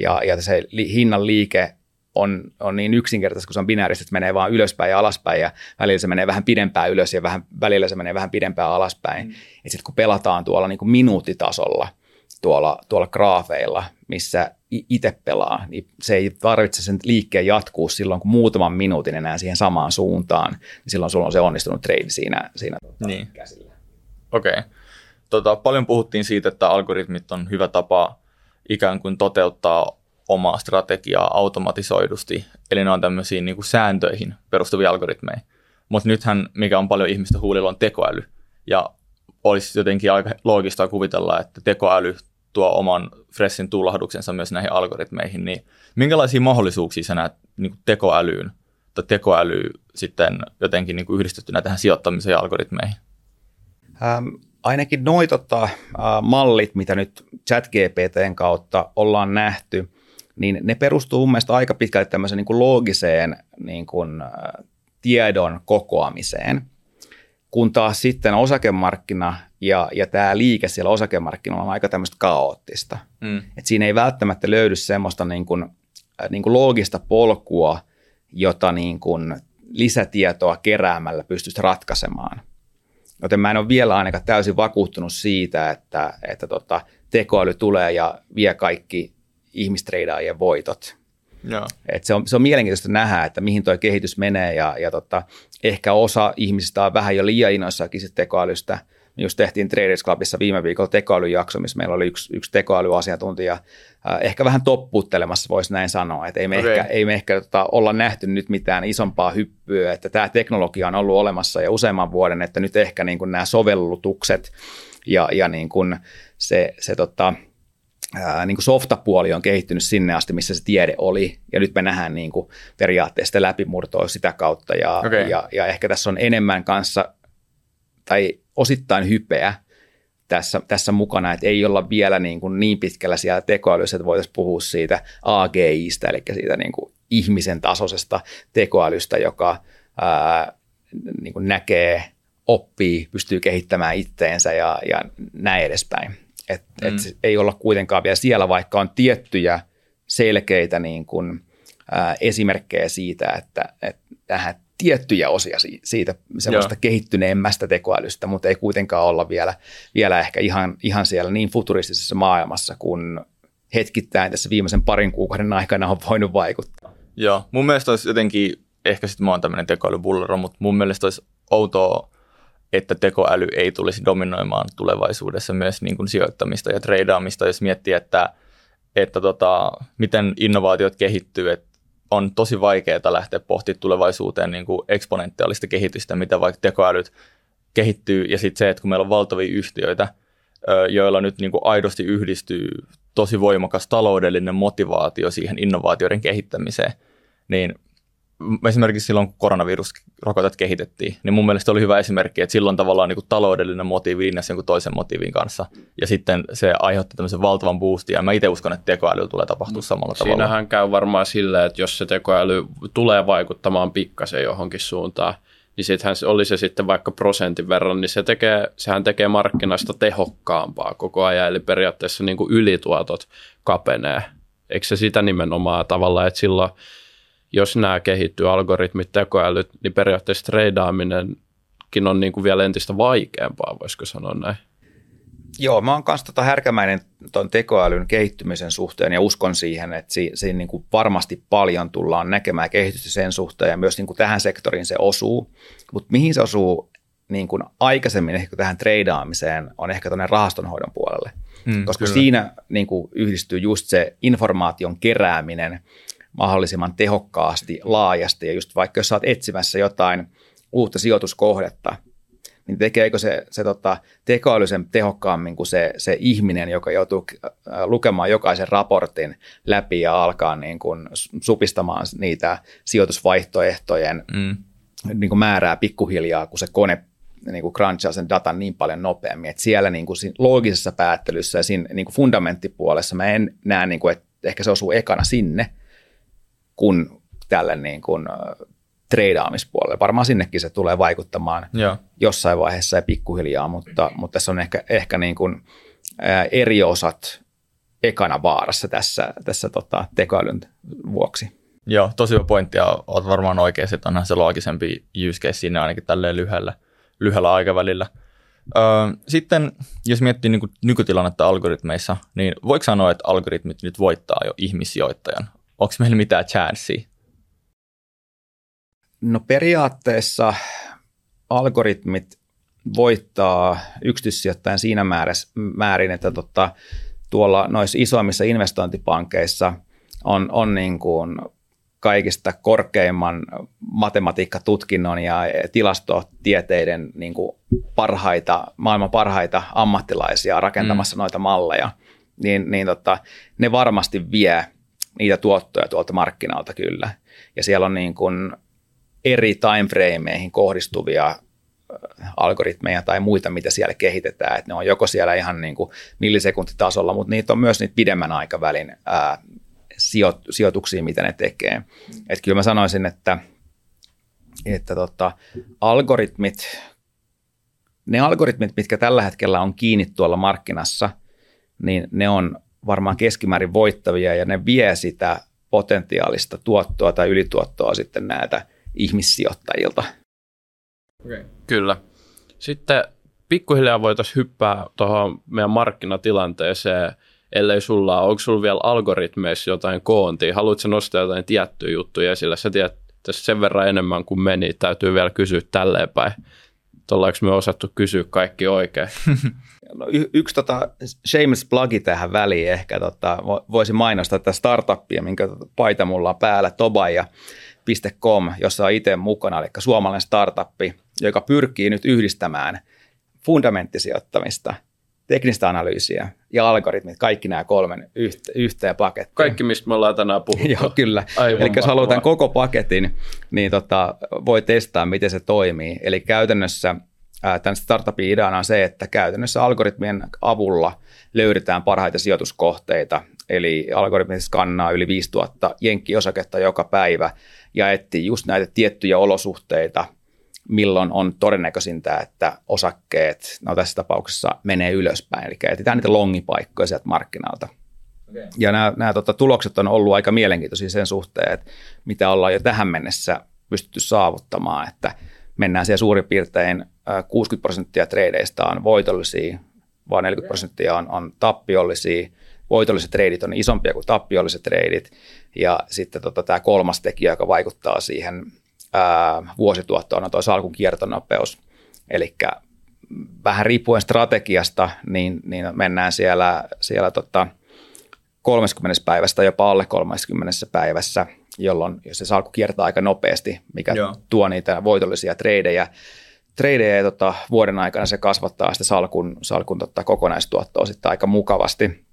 Ja, ja se li, hinnan liike on, on niin yksinkertaista, kun se on binääristä, että menee vaan ylöspäin ja alaspäin ja välillä se menee vähän pidempään ylös ja vähän, välillä se menee vähän pidempään alaspäin. Mm. sitten kun pelataan tuolla niin kuin minuuttitasolla – tuolla, tuolla graafeilla, missä itse pelaa, niin se ei tarvitse sen liikkeen jatkuu silloin, kun muutaman minuutin enää siihen samaan suuntaan, niin silloin sulla on se onnistunut trade siinä, siinä tota, niin. käsillä. Okei. Okay. Tota, paljon puhuttiin siitä, että algoritmit on hyvä tapa ikään kuin toteuttaa omaa strategiaa automatisoidusti, eli ne on tämmöisiin niin kuin sääntöihin perustuvia algoritmeja. Mutta nythän, mikä on paljon ihmistä huulilla, on tekoäly. Ja olisi jotenkin aika loogista kuvitella, että tekoäly tuo oman freshin tuulahduksensa myös näihin algoritmeihin, niin minkälaisia mahdollisuuksia sä näet niin kuin tekoälyyn tai tekoäly sitten jotenkin niin kuin yhdistettynä tähän sijoittamiseen ja algoritmeihin? Ähm, ainakin noin tota, äh, mallit, mitä nyt chat-GPTn kautta ollaan nähty, niin ne perustuu mun mielestä aika pitkälti tämmöiseen niin kuin loogiseen niin kuin, äh, tiedon kokoamiseen – kun taas sitten osakemarkkina ja, ja tämä liike siellä osakemarkkinoilla on aika tämmöistä kaoottista. Mm. Et siinä ei välttämättä löydy semmoista niin kuin, äh, niin kuin loogista polkua, jota niin kuin lisätietoa keräämällä pystyisi ratkaisemaan. Joten mä en ole vielä ainakaan täysin vakuuttunut siitä, että, että tota, tekoäly tulee ja vie kaikki ihmistreidaajien voitot. Joo. Et se, on, se on mielenkiintoista nähdä, että mihin tuo kehitys menee ja, ja tota, ehkä osa ihmisistä on vähän jo liian innoissakin tekoälystä. Just tehtiin Traders Clubissa viime viikolla tekoälyjakso, missä meillä oli yksi, yksi tekoälyasiantuntija äh, ehkä vähän toppuuttelemassa, voisi näin sanoa. Että ei me okay. ehkä, ei me ehkä tota, olla nähty nyt mitään isompaa hyppyä, että tämä teknologia on ollut olemassa jo useamman vuoden, että nyt ehkä niin kuin nämä sovellutukset ja, ja niin kuin se, se tota, ää, niin kuin softapuoli on kehittynyt sinne asti, missä se tiede oli, ja nyt me nähdään niin kuin periaatteessa läpimurtoa sitä kautta, ja, okay. ja, ja ehkä tässä on enemmän kanssa, tai osittain hypeä tässä, tässä mukana, että ei olla vielä niin, kuin niin pitkällä siellä tekoälyssä, että voitaisiin puhua siitä AGIstä, eli siitä niin kuin ihmisen tasoisesta tekoälystä, joka ää, niin kuin näkee, oppii, pystyy kehittämään itteensä ja, ja näin edespäin. Et, mm. et ei olla kuitenkaan vielä siellä, vaikka on tiettyjä selkeitä niin kuin, ää, esimerkkejä siitä, että, että tähän tiettyjä osia siitä semmoista Joo. kehittyneemmästä tekoälystä, mutta ei kuitenkaan olla vielä, vielä ehkä ihan, ihan siellä niin futuristisessa maailmassa, kun hetkittäin tässä viimeisen parin kuukauden aikana on voinut vaikuttaa. Joo, mun mielestä olisi jotenkin, ehkä sitten mä oon tämmöinen tekoälybullero, mutta mun mielestä olisi outoa että tekoäly ei tulisi dominoimaan tulevaisuudessa myös niin kuin sijoittamista ja treidaamista, jos miettii, että, että tota, miten innovaatiot kehittyy, että on tosi vaikeaa lähteä pohtimaan tulevaisuuteen niin kuin eksponentiaalista kehitystä, mitä vaikka tekoälyt kehittyy, ja sitten se, että kun meillä on valtavia yhtiöitä, joilla nyt niin kuin aidosti yhdistyy tosi voimakas taloudellinen motivaatio siihen innovaatioiden kehittämiseen, niin esimerkiksi silloin, kun koronavirusrokotet kehitettiin, niin mun mielestä oli hyvä esimerkki, että silloin tavallaan niin kuin taloudellinen motiivi linjasi jonkun toisen motiivin kanssa, ja sitten se aiheutti tämmöisen valtavan boostin, ja mä itse uskon, että tekoäly tulee tapahtua samalla Siinähän tavalla. Siinähän käy varmaan silleen, että jos se tekoäly tulee vaikuttamaan pikkasen johonkin suuntaan, niin sittenhän oli se sitten vaikka prosentin verran, niin se tekee, sehän tekee markkinasta tehokkaampaa koko ajan, eli periaatteessa niin kuin ylituotot kapenee. Eikö se sitä nimenomaan tavalla, että silloin jos nämä kehittyy algoritmit, tekoälyt, niin periaatteessa treidaaminenkin on niin kuin vielä entistä vaikeampaa, voisiko sanoa näin. Joo, mä oon kanssa tota härkämäinen tuon tekoälyn kehittymisen suhteen ja uskon siihen, että si, siinä niin kuin varmasti paljon tullaan näkemään kehitystä sen suhteen ja myös niin kuin tähän sektoriin se osuu. Mutta mihin se osuu niin kuin aikaisemmin ehkä tähän treidaamiseen on ehkä tuonne rahastonhoidon puolelle. Mm, Koska kyllä. siinä niin kuin yhdistyy just se informaation kerääminen mahdollisimman tehokkaasti, laajasti ja just vaikka jos sä oot etsimässä jotain uutta sijoituskohdetta, niin tekeekö se, se tota, tekoäly sen tehokkaammin kuin se, se ihminen, joka joutuu äh, lukemaan jokaisen raportin läpi ja alkaa niin kuin supistamaan niitä sijoitusvaihtoehtojen mm. niin kuin määrää pikkuhiljaa, kun se kone niin kuin crunchaa sen datan niin paljon nopeammin. että siellä niin kuin siinä loogisessa päättelyssä ja siinä niin kuin fundamenttipuolessa mä en näe, niin kuin, että ehkä se osuu ekana sinne, kun tälle niin kuin, treidaamispuolelle. Varmaan sinnekin se tulee vaikuttamaan Joo. jossain vaiheessa ja pikkuhiljaa, mutta, mutta tässä on ehkä, ehkä niin kuin, eri osat ekana vaarassa tässä, tässä tota, tekoälyn vuoksi. Joo, tosi hyvä pointti ja olet varmaan oikein, että onhan se loogisempi use case sinne ainakin tälleen lyhyellä, lyhyellä aikavälillä. Öö, sitten jos miettii niin nykytilannetta algoritmeissa, niin voiko sanoa, että algoritmit nyt voittaa jo ihmissijoittajan? Onko meillä mitään chanssiä? No periaatteessa algoritmit voittaa yksityissijoittajan siinä määrin, että tota, tuolla noissa isoimmissa investointipankeissa on, on niin kuin kaikista korkeimman matematiikkatutkinnon ja tilastotieteiden niin kuin parhaita, maailman parhaita ammattilaisia rakentamassa mm. noita malleja, niin, niin tota, ne varmasti vie niitä tuottoja tuolta markkinalta kyllä. Ja siellä on niin kuin eri timeframeihin kohdistuvia algoritmeja tai muita, mitä siellä kehitetään. Että ne on joko siellä ihan niin kuin millisekuntitasolla, mutta niitä on myös niitä pidemmän aikavälin ää, sijoituksia, mitä ne tekee. Että kyllä mä sanoisin, että, että tota, algoritmit, ne algoritmit, mitkä tällä hetkellä on kiinni tuolla markkinassa, niin ne on varmaan keskimäärin voittavia ja ne vie sitä potentiaalista tuottoa tai ylituottoa sitten näitä ihmissijoittajilta. Okay. Kyllä. Sitten pikkuhiljaa voitaisiin hyppää tuohon meidän markkinatilanteeseen, ellei sulla onko sulla vielä algoritmeissa jotain koontia, haluatko nostaa jotain tiettyjä juttuja esille, sä tiedät tässä sen verran enemmän kuin meni, täytyy vielä kysyä tälleen päin. Ollaanko me osattu kysyä kaikki oikein? No, y- yksi tota, shameless plugi tähän väliin ehkä, tota, voisin mainostaa tätä startuppia, minkä paita mulla on päällä, tobaja.com, jossa on itse mukana, eli suomalainen startuppi, joka pyrkii nyt yhdistämään fundamenttisijoittamista, teknistä analyysiä ja algoritmit, kaikki nämä kolmen yhte, yhteen pakettiin. Kaikki, mistä me ollaan tänään puhuttu. Joo, kyllä. Aivan Eli jos halutaan koko paketin, niin tota, voi testaa, miten se toimii. Eli käytännössä tämän startupin ideana on se, että käytännössä algoritmien avulla löydetään parhaita sijoituskohteita. Eli algoritmit skannaa yli 5000 jenkkiosaketta joka päivä ja etsii just näitä tiettyjä olosuhteita, milloin on todennäköisintä, että osakkeet, no tässä tapauksessa menee ylöspäin. Eli etsitään niitä longipaikkoja sieltä markkinalta. Okay. Ja nämä, nämä tota, tulokset on ollut aika mielenkiintoisia sen suhteen, että mitä ollaan jo tähän mennessä pystytty saavuttamaan, että mennään siellä suurin piirtein 60 prosenttia tradeista on voitollisia, vaan 40 prosenttia on, on tappiollisia. Voitolliset treidit on isompia kuin tappiolliset treidit. Ja sitten tota, tämä kolmas tekijä, joka vaikuttaa siihen ää, vuosituottoon, on tuo salkun kiertonopeus. Eli vähän riippuen strategiasta, niin, niin mennään siellä, siellä tota 30 päivästä jopa alle 30 päivässä. jolloin se salkku kiertää aika nopeasti, mikä Joo. tuo niitä voitollisia treidejä. Treidejä tota, vuoden aikana se kasvattaa sitä salkun, salkun tota, kokonaistuottoa sitten aika mukavasti,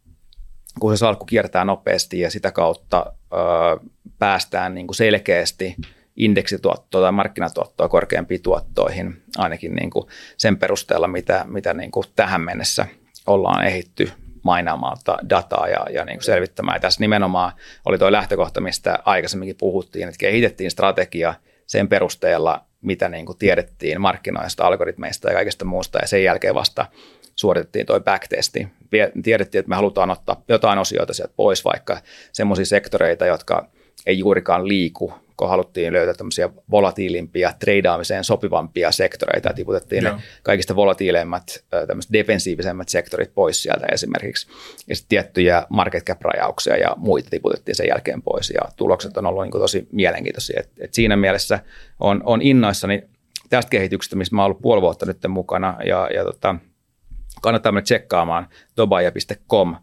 kun se salkku kiertää nopeasti ja sitä kautta ö, päästään niin kuin selkeästi indeksituottoa tai markkinatuottoa korkeampiin tuottoihin, ainakin niin kuin sen perusteella, mitä, mitä niin kuin tähän mennessä ollaan ehitty mainaamaan dataa ja, ja niin kuin selvittämään. Ja tässä nimenomaan oli tuo lähtökohta, mistä aikaisemminkin puhuttiin, että kehitettiin strategia sen perusteella, mitä niin kuin tiedettiin markkinoista, algoritmeista ja kaikesta muusta, ja sen jälkeen vasta suoritettiin tuo backtesti. Tiedettiin, että me halutaan ottaa jotain osioita sieltä pois, vaikka semmoisia sektoreita, jotka ei juurikaan liiku kun haluttiin löytää tämmöisiä volatiilimpia, treidaamiseen sopivampia sektoreita, ja tiputettiin Joo. ne kaikista volatiileimmat, tämmöiset defensiivisemmät sektorit pois sieltä esimerkiksi, ja sitten tiettyjä market cap-rajauksia ja muita tiputettiin sen jälkeen pois, ja tulokset on ollut niin kuin tosi mielenkiintoisia, et, et siinä mielessä on, on innoissani tästä kehityksestä, missä mä oon ollut puoli vuotta nyt mukana, ja, ja tota, kannattaa mennä tsekkaamaan dobaya.com,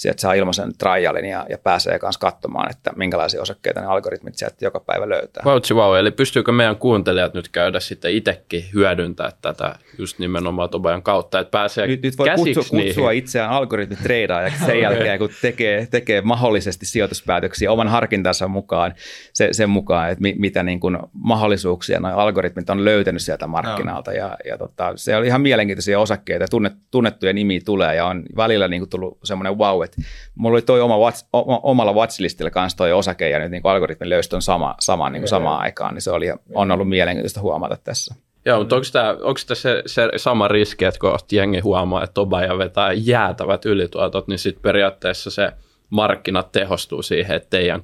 sieltä saa ilmaisen trialin ja, ja pääsee myös katsomaan, että minkälaisia osakkeita ne algoritmit sieltä joka päivä löytää. Vautsi vau, eli pystyykö meidän kuuntelijat nyt käydä sitten itsekin hyödyntää tätä just nimenomaan Tobajan kautta, että pääsee Nyt, nyt voi kutsua, kutsua itseään algoritmitreidaajaksi sen jälkeen, kun tekee, tekee mahdollisesti sijoituspäätöksiä oman harkintansa mukaan, se, sen mukaan, että mi, mitä niin kuin mahdollisuuksia nuo algoritmit on löytänyt sieltä markkinalta. No. Ja, ja tota, se oli ihan mielenkiintoisia osakkeita, tunnet, tunnettuja nimiä tulee ja on välillä niin kuin tullut semmoinen wow, että mulla oli toi oma watch, omalla watchlistillä kanssa toi osake ja nyt niin kuin algoritmi löysi ton sama, sama, niin kuin samaan aikaan, niin se oli, on ollut mielenkiintoista huomata tässä. Joo, mutta onko tämä, onko tämä se, se, sama riski, että kun jengi huomaa, että Tobaja vetää jäätävät ylituotot, niin sitten periaatteessa se markkinat tehostuu siihen, että teidän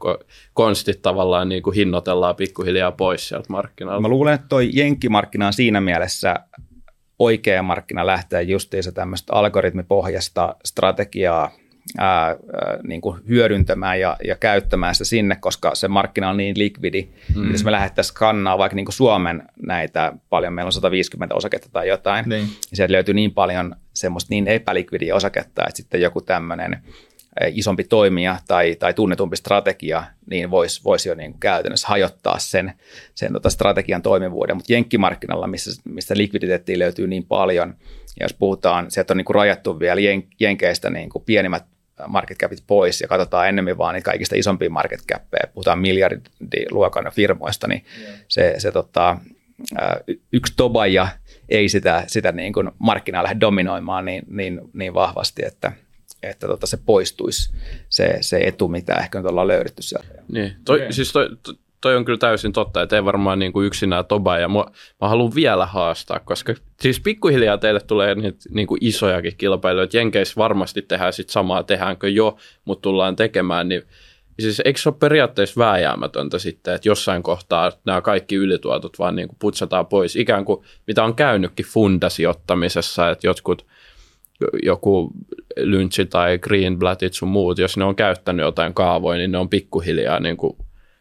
konstit tavallaan niin kuin hinnoitellaan pikkuhiljaa pois sieltä markkinalta. Mä luulen, että toi jenkkimarkkina on siinä mielessä oikea markkina lähteä justiinsa tämmöistä algoritmipohjasta strategiaa ää, niin kuin hyödyntämään ja, ja käyttämään sitä sinne, koska se markkina on niin likvidi. Mm. Jos me lähdettäisiin kannaa vaikka niin kuin Suomen näitä, paljon meillä on 150 osaketta tai jotain, niin. ja sieltä löytyy niin paljon semmoista niin epälikvidiä osaketta, että sitten joku tämmöinen isompi toimija tai, tai tunnetumpi strategia, niin voisi vois jo niin kuin käytännössä hajottaa sen, sen tota strategian toimivuuden. Mutta jenkkimarkkinalla, missä, missä likviditeettiä löytyy niin paljon, ja jos puhutaan, sieltä on niin kuin rajattu vielä jenkeistä niin kuin pienimmät market capit pois ja katsotaan enemmän vaan niitä kaikista isompia market cappeja, puhutaan miljardiluokan firmoista, niin yeah. se, se tota, yksi tobaja ei sitä, sitä niin kuin markkinaa lähde dominoimaan niin, niin, niin vahvasti, että, että tota se poistuisi se, se etu, mitä ehkä nyt ollaan löydetty sieltä. Niin, toi, okay. siis toi, toi on kyllä täysin totta, että ei varmaan niin kuin yksinään Toba, ja mä, mä haluan vielä haastaa, koska siis pikkuhiljaa teille tulee niitä niin kuin isojakin kilpailijoita, Jenkeissä varmasti tehdään sitten samaa, tehdäänkö jo, mutta tullaan tekemään, niin siis eikö se ole periaatteessa vääjäämätöntä sitten, että jossain kohtaa nämä kaikki ylituotot vaan niin kuin putsataan pois, ikään kuin mitä on käynytkin fundasijoittamisessa, että jotkut joku Lynch tai Greenblattit sun muut, jos ne on käyttänyt jotain kaavoja, niin ne on pikkuhiljaa niin kuin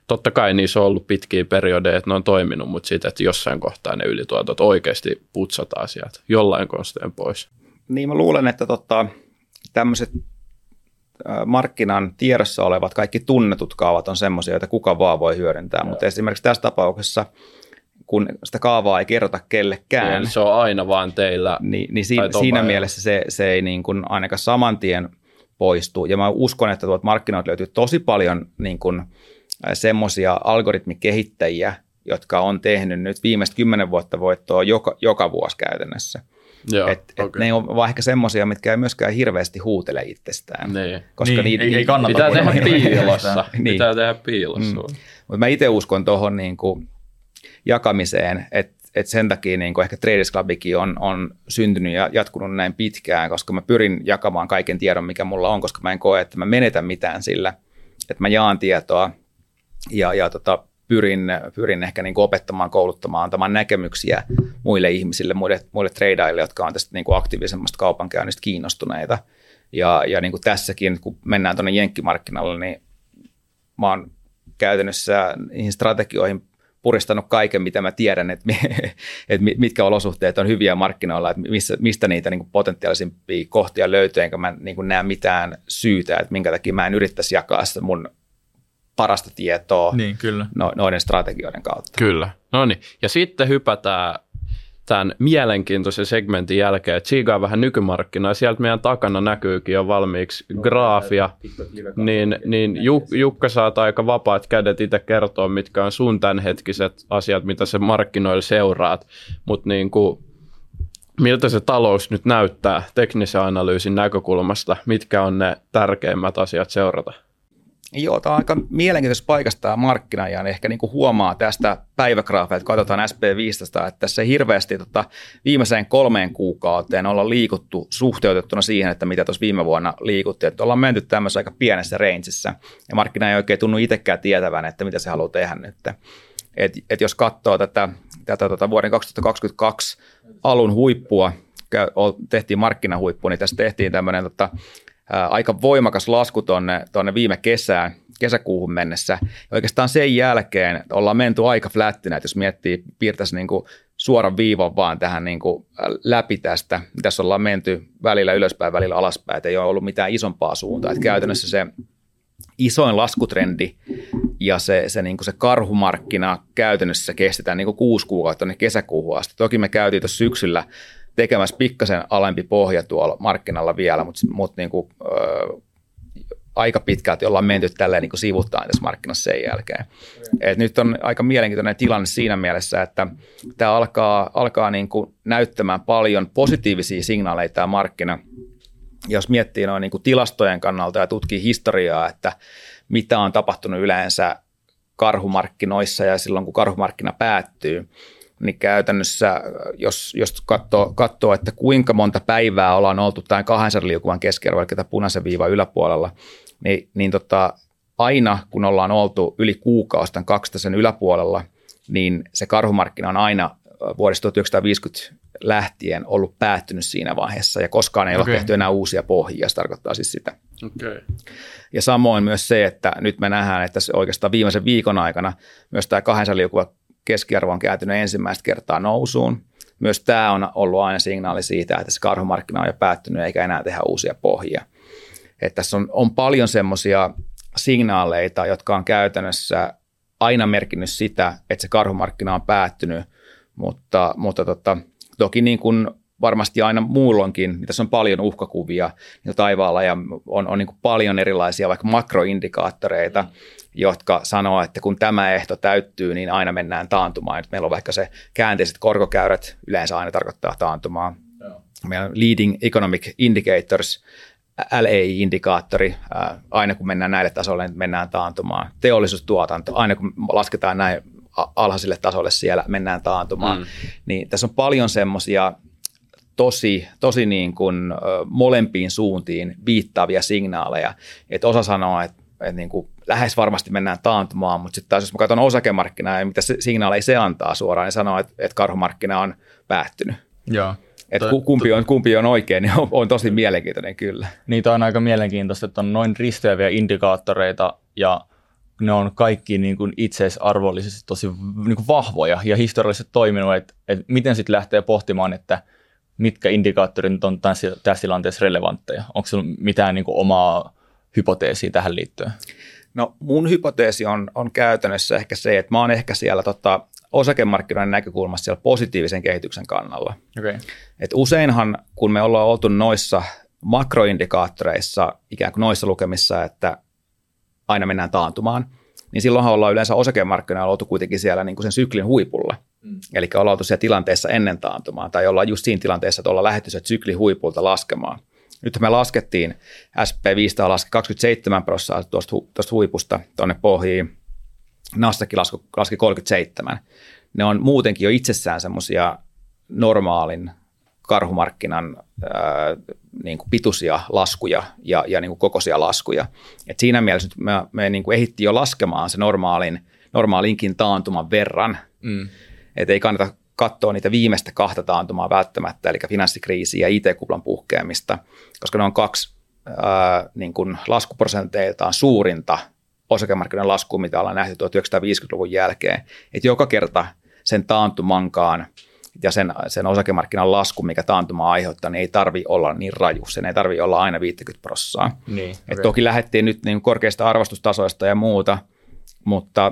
totta kai niissä on ollut pitkiä periodeja, että ne on toiminut, mutta sitten, että jossain kohtaa ne ylituotot oikeasti putsataan sieltä jollain konsteen pois. Niin mä luulen, että tota, tämmöiset markkinan tiedossa olevat kaikki tunnetut kaavat on semmoisia, joita kuka vaan voi hyödyntää, Joo. mutta esimerkiksi tässä tapauksessa kun sitä kaavaa ei kerrota kellekään. Niin, se on aina vaan teillä. Niin, niin siinä, siinä mielessä se, se ei niin kuin ainakaan saman tien poistu. Ja mä uskon, että tuolta markkinoilta löytyy tosi paljon niin kuin semmoisia algoritmikehittäjiä, jotka on tehnyt nyt viimeistä kymmenen vuotta voittoa joka, joka vuosi käytännössä. Joo, et, okay. et ne on vaan ehkä semmoisia, mitkä ei myöskään hirveästi huutele itsestään. Niin. Koska niin, niitä, ei, ei kannata pitää tehdä piilossa. niin. Pitää tehdä piilossa. Mm. Mutta mä itse uskon tuohon niin jakamiseen, että et sen takia niin ehkä Traders Clubikin on, on syntynyt ja jatkunut näin pitkään, koska mä pyrin jakamaan kaiken tiedon, mikä mulla on, koska mä en koe, että mä menetän mitään sillä, että mä jaan tietoa – ja, ja tota, pyrin, pyrin ehkä niin kuin opettamaan, kouluttamaan, antamaan näkemyksiä muille ihmisille, muille, muille tradeille, jotka on tästä niin kuin aktiivisemmasta kaupankäynnistä kiinnostuneita. Ja, ja niin kuin tässäkin, kun mennään tuonne jenkkimarkkinalle, niin mä oon käytännössä niihin strategioihin puristanut kaiken, mitä mä tiedän, että, että mitkä olosuhteet on hyviä markkinoilla, että missä, mistä niitä niin potentiaalisimpia kohtia löytyy, enkä mä niin näe mitään syytä, että minkä takia mä en yrittäisi jakaa sitä mun parasta tietoa Niin, kyllä. no, noiden strategioiden kautta. Kyllä. No niin. Ja sitten hypätään tämän mielenkiintoisen segmentin jälkeen, että siigaa vähän nykymarkkinaa. Sieltä meidän takana näkyykin jo valmiiksi graafia. Niin, niin Jukka saat aika vapaat kädet itse kertoa, mitkä on sun tämänhetkiset asiat, mitä se markkinoilla seuraat. Mutta niin kuin, miltä se talous nyt näyttää teknisen analyysin näkökulmasta? Mitkä on ne tärkeimmät asiat seurata? Joo, tämä on aika mielenkiintoista paikasta tämä markkina ja ehkä niin kuin huomaa tästä päivägraafeja, että katsotaan SP15, että tässä hirveästi tota, viimeiseen kolmeen kuukauteen olla liikuttu suhteutettuna siihen, että mitä tuossa viime vuonna liikuttiin. Että ollaan menty tämmöisessä aika pienessä rangeissa ja markkina ei oikein tunnu itsekään tietävän, että mitä se haluaa tehdä nyt. Et, et jos katsoo tätä, tätä tota vuoden 2022 alun huippua, tehtiin markkinahuippu, niin tässä tehtiin tämmöinen tota, aika voimakas lasku tuonne, tuonne viime kesään, kesäkuuhun mennessä. Ja oikeastaan sen jälkeen ollaan menty aika flättinä, että jos miettii, piirtäisi niin kuin suoran viivan vaan tähän niin kuin läpi tästä. Tässä ollaan menty välillä ylöspäin, välillä alaspäin, että ei ole ollut mitään isompaa suuntaa. Että käytännössä se isoin laskutrendi ja se, se, niin kuin se karhumarkkina käytännössä kestetään niin kuin kuusi kuukautta tuonne kesäkuuhun asti. Toki me käytiin tuossa syksyllä tekemässä pikkasen alempi pohja tuolla markkinalla vielä, mutta, mutta niin kuin, ö, aika pitkälti ollaan menty tälleen niin sivuttaan tässä markkinassa sen jälkeen. Et nyt on aika mielenkiintoinen tilanne siinä mielessä, että tämä alkaa, alkaa niin kuin näyttämään paljon positiivisia signaaleja tämä markkina. Jos miettii noin niin kuin tilastojen kannalta ja tutkii historiaa, että mitä on tapahtunut yleensä karhumarkkinoissa ja silloin kun karhumarkkina päättyy, niin käytännössä, jos, jos katsoo, katsoo, että kuinka monta päivää ollaan oltu tämän 200 liukuvan keskiarvo, eli punaisen viivan yläpuolella, niin, niin tota, aina kun ollaan oltu yli kuukausi tämän 200 yläpuolella, niin se karhumarkkina on aina vuodesta 1950 lähtien ollut päättynyt siinä vaiheessa ja koskaan ei okay. ole tehty enää uusia pohjia, se tarkoittaa siis sitä. Okay. Ja samoin myös se, että nyt me nähdään, että oikeastaan viimeisen viikon aikana myös tämä 200 liukuva keskiarvo on kääntynyt ensimmäistä kertaa nousuun. Myös tämä on ollut aina signaali siitä, että se karhumarkkina on jo päättynyt eikä enää tehdä uusia pohjia. Että tässä on, on paljon semmoisia signaaleita, jotka on käytännössä aina merkinnyt sitä, että se karhumarkkina on päättynyt, mutta, mutta tota, toki niin kuin varmasti aina muulloinkin, niin tässä on paljon uhkakuvia taivaalla ja on, on niin kuin paljon erilaisia vaikka makroindikaattoreita, jotka sanoo, että kun tämä ehto täyttyy, niin aina mennään taantumaan. Nyt meillä on vaikka se käänteiset korkokäyrät, yleensä aina tarkoittaa taantumaa. Joo. Meillä on leading economic indicators, LEI-indikaattori, aina kun mennään näille tasoille, niin mennään taantumaan. Teollisuustuotanto, aina kun lasketaan näin alhaisille tasolle siellä, mennään taantumaan. Mm. Niin tässä on paljon semmoisia tosi, tosi niin kuin, molempiin suuntiin viittaavia signaaleja. Että osa sanoo, että, että niin kuin lähes varmasti mennään taantumaan, mutta sitten taas jos mä katson osakemarkkinaa ja mitä se signaaleja se antaa suoraan, niin sanoo, että, että karhumarkkina on päättynyt. Joo. Että kumpi on, kumpi on oikein, niin on, on tosi mielenkiintoinen kyllä. Niitä on aika mielenkiintoista, että on noin risteäviä indikaattoreita ja ne on kaikki niin kuin itseisarvollisesti tosi niin kuin vahvoja ja historiallisesti toiminut, että, että miten sitten lähtee pohtimaan, että mitkä indikaattorit on tässä, tässä tilanteessa relevantteja. Onko sinulla mitään niin kuin omaa hypoteesia tähän liittyen? No mun hypoteesi on, on käytännössä ehkä se, että mä oon ehkä siellä tota, osakemarkkinoiden näkökulmassa siellä positiivisen kehityksen kannalla. Okay. Et useinhan, kun me ollaan oltu noissa makroindikaattoreissa, ikään kuin noissa lukemissa, että aina mennään taantumaan, niin silloinhan ollaan yleensä osakemarkkinoilla oltu kuitenkin siellä niin kuin sen syklin huipulla. Mm. Eli ollaan oltu siellä tilanteessa ennen taantumaa, tai ollaan just siinä tilanteessa, että ollaan lähdetty se syklin huipulta laskemaan – nyt me laskettiin, SP500 laski 27 prosenttia tuosta, tuosta huipusta tuonne pohjiin, Nasdaq laski, laski 37. Ne on muutenkin jo itsessään semmoisia normaalin karhumarkkinan ää, niin kuin pituisia laskuja ja, ja niin kuin kokoisia laskuja. Et siinä mielessä me, me niin kuin ehdittiin jo laskemaan se normaalin, normaalinkin taantuman verran. Mm. Et ei kannata katsoa niitä viimeistä kahta taantumaa välttämättä, eli finanssikriisiä ja IT-kuplan puhkeamista, koska ne on kaksi ää, niin kuin laskuprosenteiltaan suurinta osakemarkkinoiden laskua, mitä ollaan nähty 1950-luvun jälkeen. Et joka kerta sen taantumankaan ja sen, sen osakemarkkinan lasku, mikä taantuma aiheuttaa, niin ei tarvi olla niin raju. Sen ei tarvi olla aina 50 prossaa. Niin, okay. toki lähdettiin nyt niin korkeista arvostustasoista ja muuta – mutta,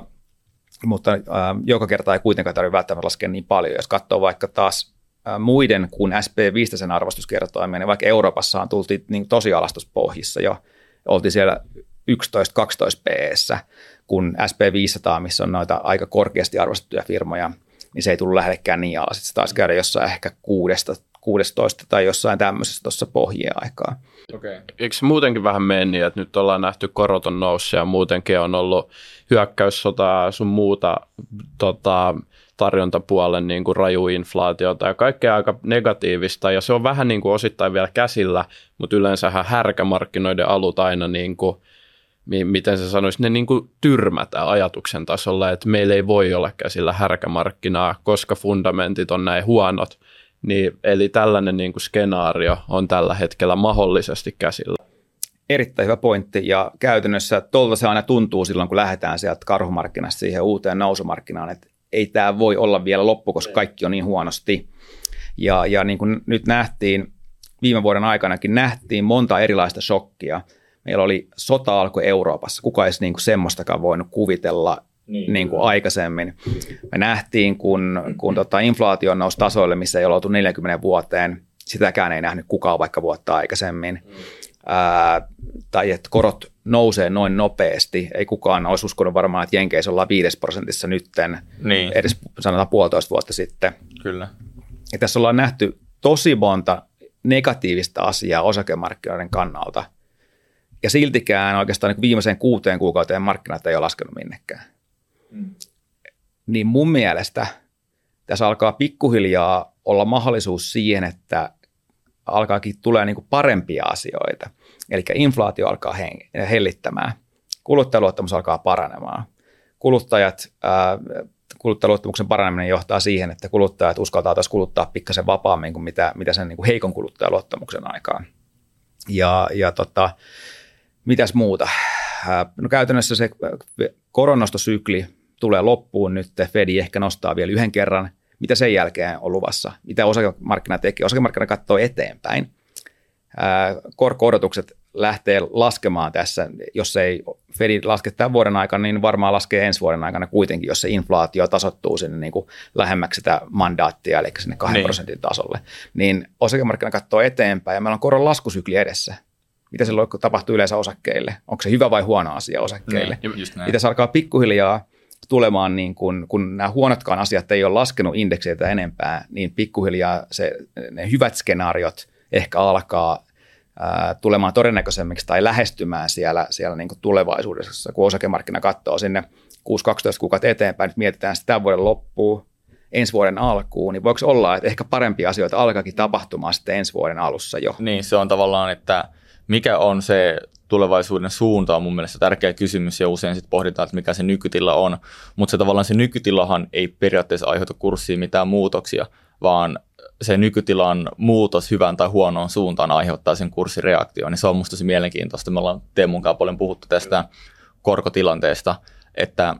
mutta äh, joka kerta ei kuitenkaan tarvitse välttämättä laskea niin paljon. Jos katsoo vaikka taas äh, muiden kuin SP500 arvostuskertoimia, niin vaikka Euroopassa tultiin niin tosi alastuspohjissa jo, oltiin siellä 11-12 p kun SP500, missä on noita aika korkeasti arvostettuja firmoja, niin se ei tullut lähellekään niin alas. Se taisi käydä jossain ehkä kuudesta 16 tai jossain tämmöisessä tuossa pohjien aikaa. Okay. Eikö se muutenkin vähän mene niin, että nyt ollaan nähty koroton nousse ja muutenkin on ollut hyökkäyssotaa sun muuta tota, tarjontapuolen niin kuin inflaatiota ja kaikkea aika negatiivista ja se on vähän niin kuin osittain vielä käsillä, mutta yleensähän härkämarkkinoiden alut aina niin kuin, miten se sanoisi, ne niin kuin tyrmätään ajatuksen tasolla, että meillä ei voi olla käsillä härkämarkkinaa, koska fundamentit on näin huonot. Niin, eli tällainen niin kuin skenaario on tällä hetkellä mahdollisesti käsillä. Erittäin hyvä pointti ja käytännössä tuolta se aina tuntuu silloin, kun lähdetään sieltä karhumarkkinasta siihen uuteen nousumarkkinaan, että ei tämä voi olla vielä loppu, koska kaikki on niin huonosti. Ja, ja niin kuin nyt nähtiin, viime vuoden aikanakin nähtiin monta erilaista shokkia. Meillä oli sota alkoi Euroopassa, kuka ei niin kuin semmoistakaan voinut kuvitella niin, niin kuin aikaisemmin. Me nähtiin, kun, kun tota inflaatio nousi tasoille, missä ei oltu 40 vuoteen, sitäkään ei nähnyt kukaan vaikka vuotta aikaisemmin. Mm. Ää, tai että korot nousee noin nopeasti. Ei kukaan olisi uskonut varmaan, että Jenkeissä ollaan 5 prosentissa nytten, niin. edes sanotaan puolitoista vuotta sitten. Kyllä. Ja tässä ollaan nähty tosi monta negatiivista asiaa osakemarkkinoiden kannalta. Ja siltikään oikeastaan niin viimeiseen kuuteen kuukauteen markkinat ei ole laskenut minnekään. Mm. Niin mun mielestä tässä alkaa pikkuhiljaa olla mahdollisuus siihen, että alkaakin tulee niin parempia asioita. Eli inflaatio alkaa hellittämään, kuluttajaluottamus alkaa paranemaan. Kuluttajat, ää, kuluttajaluottamuksen paraneminen johtaa siihen, että kuluttajat uskaltaa taas kuluttaa pikkasen vapaammin kuin mitä, mitä sen niin kuin heikon kuluttajaluottamuksen aikaan. Ja, ja tota, mitäs muuta? No käytännössä se koronastosykli tulee loppuun nyt, Fedi ehkä nostaa vielä yhden kerran, mitä sen jälkeen on luvassa, mitä osakemarkkina tekee. Osakemarkkina katsoo eteenpäin. Korko-odotukset lähtee laskemaan tässä, jos ei Fedi laske tämän vuoden aikana, niin varmaan laskee ensi vuoden aikana kuitenkin, jos se inflaatio tasottuu sinne niin kuin lähemmäksi sitä mandaattia, eli sinne 2 niin. prosentin tasolle. Niin osakemarkkina katsoo eteenpäin ja meillä on koron laskusykli edessä mitä silloin tapahtuu yleensä osakkeille. Onko se hyvä vai huono asia osakkeille? Niin, Mitä se alkaa pikkuhiljaa tulemaan, niin kun, kun nämä huonotkaan asiat ei ole laskenut indekseitä enempää, niin pikkuhiljaa se, ne hyvät skenaariot ehkä alkaa ää, tulemaan todennäköisemmiksi tai lähestymään siellä, siellä niin tulevaisuudessa, kun osakemarkkina katsoo sinne 6-12 kuukautta eteenpäin, nyt mietitään sitä vuoden loppuun, ensi vuoden alkuun, niin voiko olla, että ehkä parempia asioita alkaakin tapahtumaan sitten ensi vuoden alussa jo? Niin, se on tavallaan, että mikä on se tulevaisuuden suunta on mun mielestä tärkeä kysymys ja usein sitten pohditaan, että mikä se nykytila on, mutta se tavallaan se nykytilahan ei periaatteessa aiheuta kurssiin mitään muutoksia, vaan se nykytilan muutos hyvän tai huonoon suuntaan aiheuttaa sen kurssireaktion, niin se on musta tosi mielenkiintoista. Me ollaan Teemun kanssa paljon puhuttu tästä korkotilanteesta, että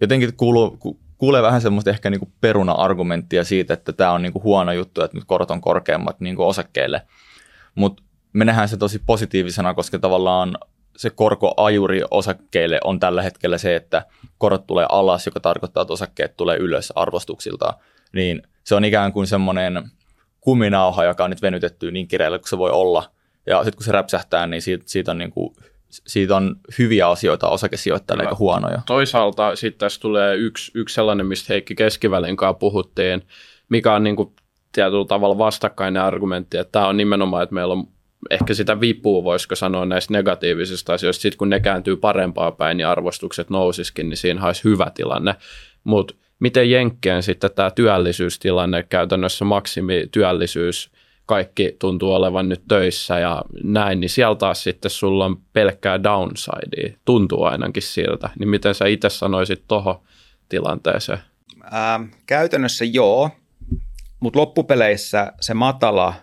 jotenkin kuuluu, kuulee vähän semmoista ehkä niin kuin peruna-argumenttia siitä, että tämä on niin kuin huono juttu, että nyt korot on korkeammat niin kuin osakkeille, mutta me nähdään se tosi positiivisena, koska tavallaan se korkoajuri osakkeille on tällä hetkellä se, että korot tulee alas, joka tarkoittaa, että osakkeet tulee ylös arvostuksilta. Niin se on ikään kuin semmoinen kuminauha, joka on nyt venytetty niin kireelle kuin se voi olla. Ja sitten kun se räpsähtää, niin siitä, siitä on niin kuin siitä on hyviä asioita osakesijoittajille eikä huonoja. Toisaalta sitten tässä tulee yksi, yksi sellainen, mistä Heikki Keskivälin kanssa puhuttiin, mikä on niin kuin tietyllä tavalla vastakkainen argumentti, että tämä on nimenomaan, että meillä on ehkä sitä vipua, voisiko sanoa näistä negatiivisista asioista. Sitten kun ne kääntyy parempaa päin niin arvostukset nousiskin, niin siinä olisi hyvä tilanne. Mutta miten Jenkkeen sitten tämä työllisyystilanne, käytännössä maksimityöllisyys, kaikki tuntuu olevan nyt töissä ja näin, niin siellä taas sitten sulla on pelkkää downsidea, tuntuu ainakin siltä. Niin miten sä itse sanoisit tuohon tilanteeseen? Ähm, käytännössä joo, mutta loppupeleissä se matala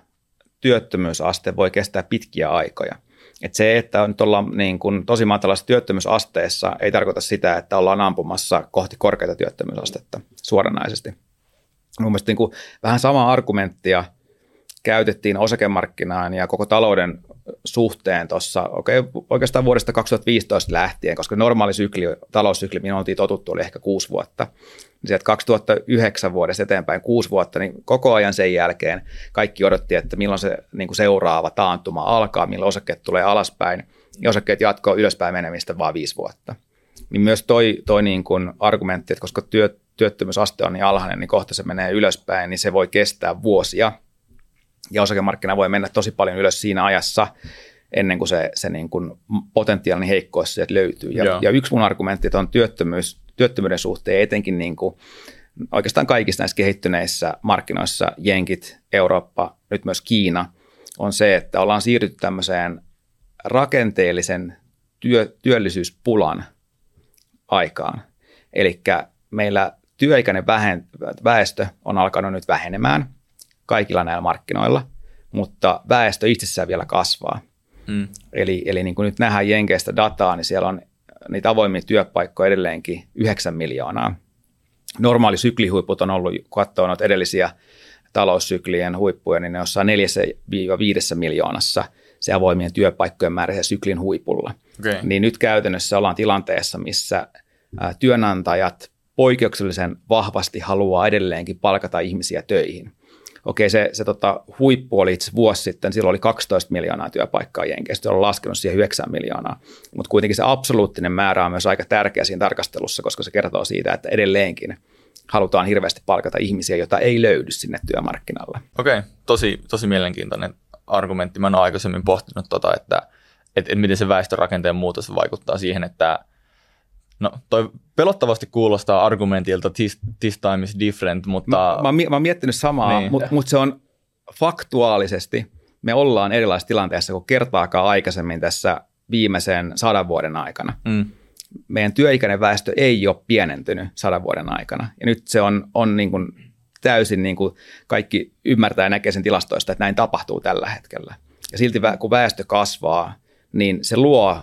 työttömyysaste voi kestää pitkiä aikoja. Et se, että nyt ollaan niin kuin tosi matalassa työttömyysasteessa, ei tarkoita sitä, että ollaan ampumassa kohti korkeata työttömyysastetta suoranaisesti. Mun mielestä niin kuin vähän samaa argumenttia käytettiin osakemarkkinaan ja koko talouden suhteen tuossa okay, oikeastaan vuodesta 2015 lähtien, koska normaali sykli, taloussykli, mihin oltiin totuttu, oli ehkä kuusi vuotta. Niin sieltä 2009 vuodesta eteenpäin kuusi vuotta, niin koko ajan sen jälkeen kaikki odotti, että milloin se niin kuin seuraava taantuma alkaa, milloin osakkeet tulee alaspäin, ja osakkeet jatkoo ylöspäin menemistä vain viisi vuotta. Niin myös toi, toi niin kuin argumentti, että koska työ, työttömyysaste on niin alhainen, niin kohta se menee ylöspäin, niin se voi kestää vuosia – ja osakemarkkina voi mennä tosi paljon ylös siinä ajassa, ennen kuin se, se niin kuin potentiaalinen heikkous sieltä löytyy. Ja, ja yksi mun argumentti on työttömyys, työttömyyden suhteen etenkin niin kuin oikeastaan kaikissa näissä kehittyneissä markkinoissa, Jenkit, Eurooppa, nyt myös Kiina, on se, että ollaan siirrytty tämmöiseen rakenteellisen työ, työllisyyspulan aikaan. Eli meillä työikäinen väestö on alkanut nyt vähenemään – kaikilla näillä markkinoilla, mutta väestö itsessään vielä kasvaa. Mm. Eli, eli niin kuin nyt nähdään Jenkeistä dataa, niin siellä on niitä avoimia työpaikkoja edelleenkin 9 miljoonaa. Normaali syklihuiput on ollut, kun katsoo noita edellisiä taloussyklien huippuja, niin ne jossain 4-5 miljoonassa se avoimien työpaikkojen määrä se syklin huipulla. Okay. Niin nyt käytännössä ollaan tilanteessa, missä työnantajat poikkeuksellisen vahvasti haluaa edelleenkin palkata ihmisiä töihin okei, se, se tota, huippu oli itse vuosi sitten, silloin oli 12 miljoonaa työpaikkaa Jenkeistä, on laskenut siihen 9 miljoonaa. Mutta kuitenkin se absoluuttinen määrä on myös aika tärkeä siinä tarkastelussa, koska se kertoo siitä, että edelleenkin halutaan hirveästi palkata ihmisiä, joita ei löydy sinne työmarkkinalle. Okei, tosi, tosi mielenkiintoinen argumentti. Mä ole aikaisemmin pohtinut tota, että, että, että miten se väestörakenteen muutos vaikuttaa siihen, että No, toi pelottavasti kuulostaa argumentilta this, this time is different, mutta... Mä, mä, mä oon miettinyt samaa, niin. mutta mut se on faktuaalisesti, me ollaan erilaisessa tilanteessa kuin kertaakaan aikaisemmin tässä viimeisen sadan vuoden aikana. Mm. Meidän työikäinen väestö ei ole pienentynyt sadan vuoden aikana. Ja nyt se on, on niin kuin täysin niin kuin kaikki ymmärtää ja näkee sen tilastoista, että näin tapahtuu tällä hetkellä. Ja silti kun väestö kasvaa, niin se luo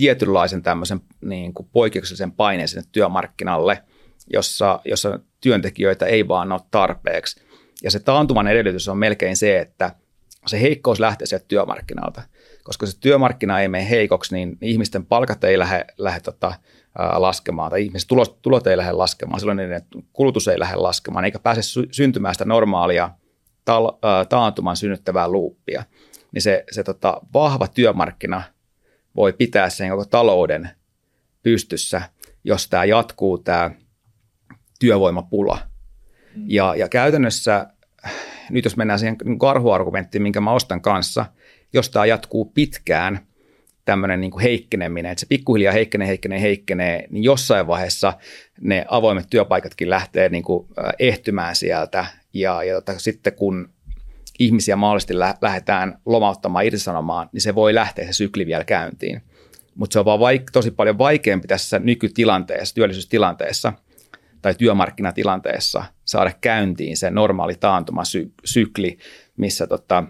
tietynlaisen tämmöisen niin kuin poikkeuksellisen paineen sinne työmarkkinalle, jossa, jossa työntekijöitä ei vaan ole tarpeeksi. Ja se taantuman edellytys on melkein se, että se heikkous lähtee sieltä työmarkkinalta. Koska se työmarkkina ei mene heikoksi, niin ihmisten palkat ei lähde, lähde tota, laskemaan tai ihmisten tulot, tulot ei lähde laskemaan, silloin niiden kulutus ei lähde laskemaan, eikä pääse syntymään sitä normaalia tal, taantuman synnyttävää luuppia. Niin se, se tota, vahva työmarkkina – voi pitää sen koko talouden pystyssä, jos tämä jatkuu tämä työvoimapula. Mm. Ja, ja käytännössä, nyt jos mennään siihen karhuargumenttiin, minkä mä ostan kanssa, jos tämä jatkuu pitkään, tämmöinen niin kuin heikkeneminen, että se pikkuhiljaa heikkenee, heikkenee, heikkenee, niin jossain vaiheessa ne avoimet työpaikatkin lähtee niin kuin ehtymään sieltä. Ja, ja tota, sitten kun ihmisiä mahdollisesti lä- lähdetään lomauttamaan, irtisanomaan, niin se voi lähteä se sykli vielä käyntiin. Mutta se on vaan vaik- tosi paljon vaikeampi tässä nykytilanteessa, työllisyystilanteessa tai työmarkkinatilanteessa saada käyntiin se normaali taantumasykli, missä tota,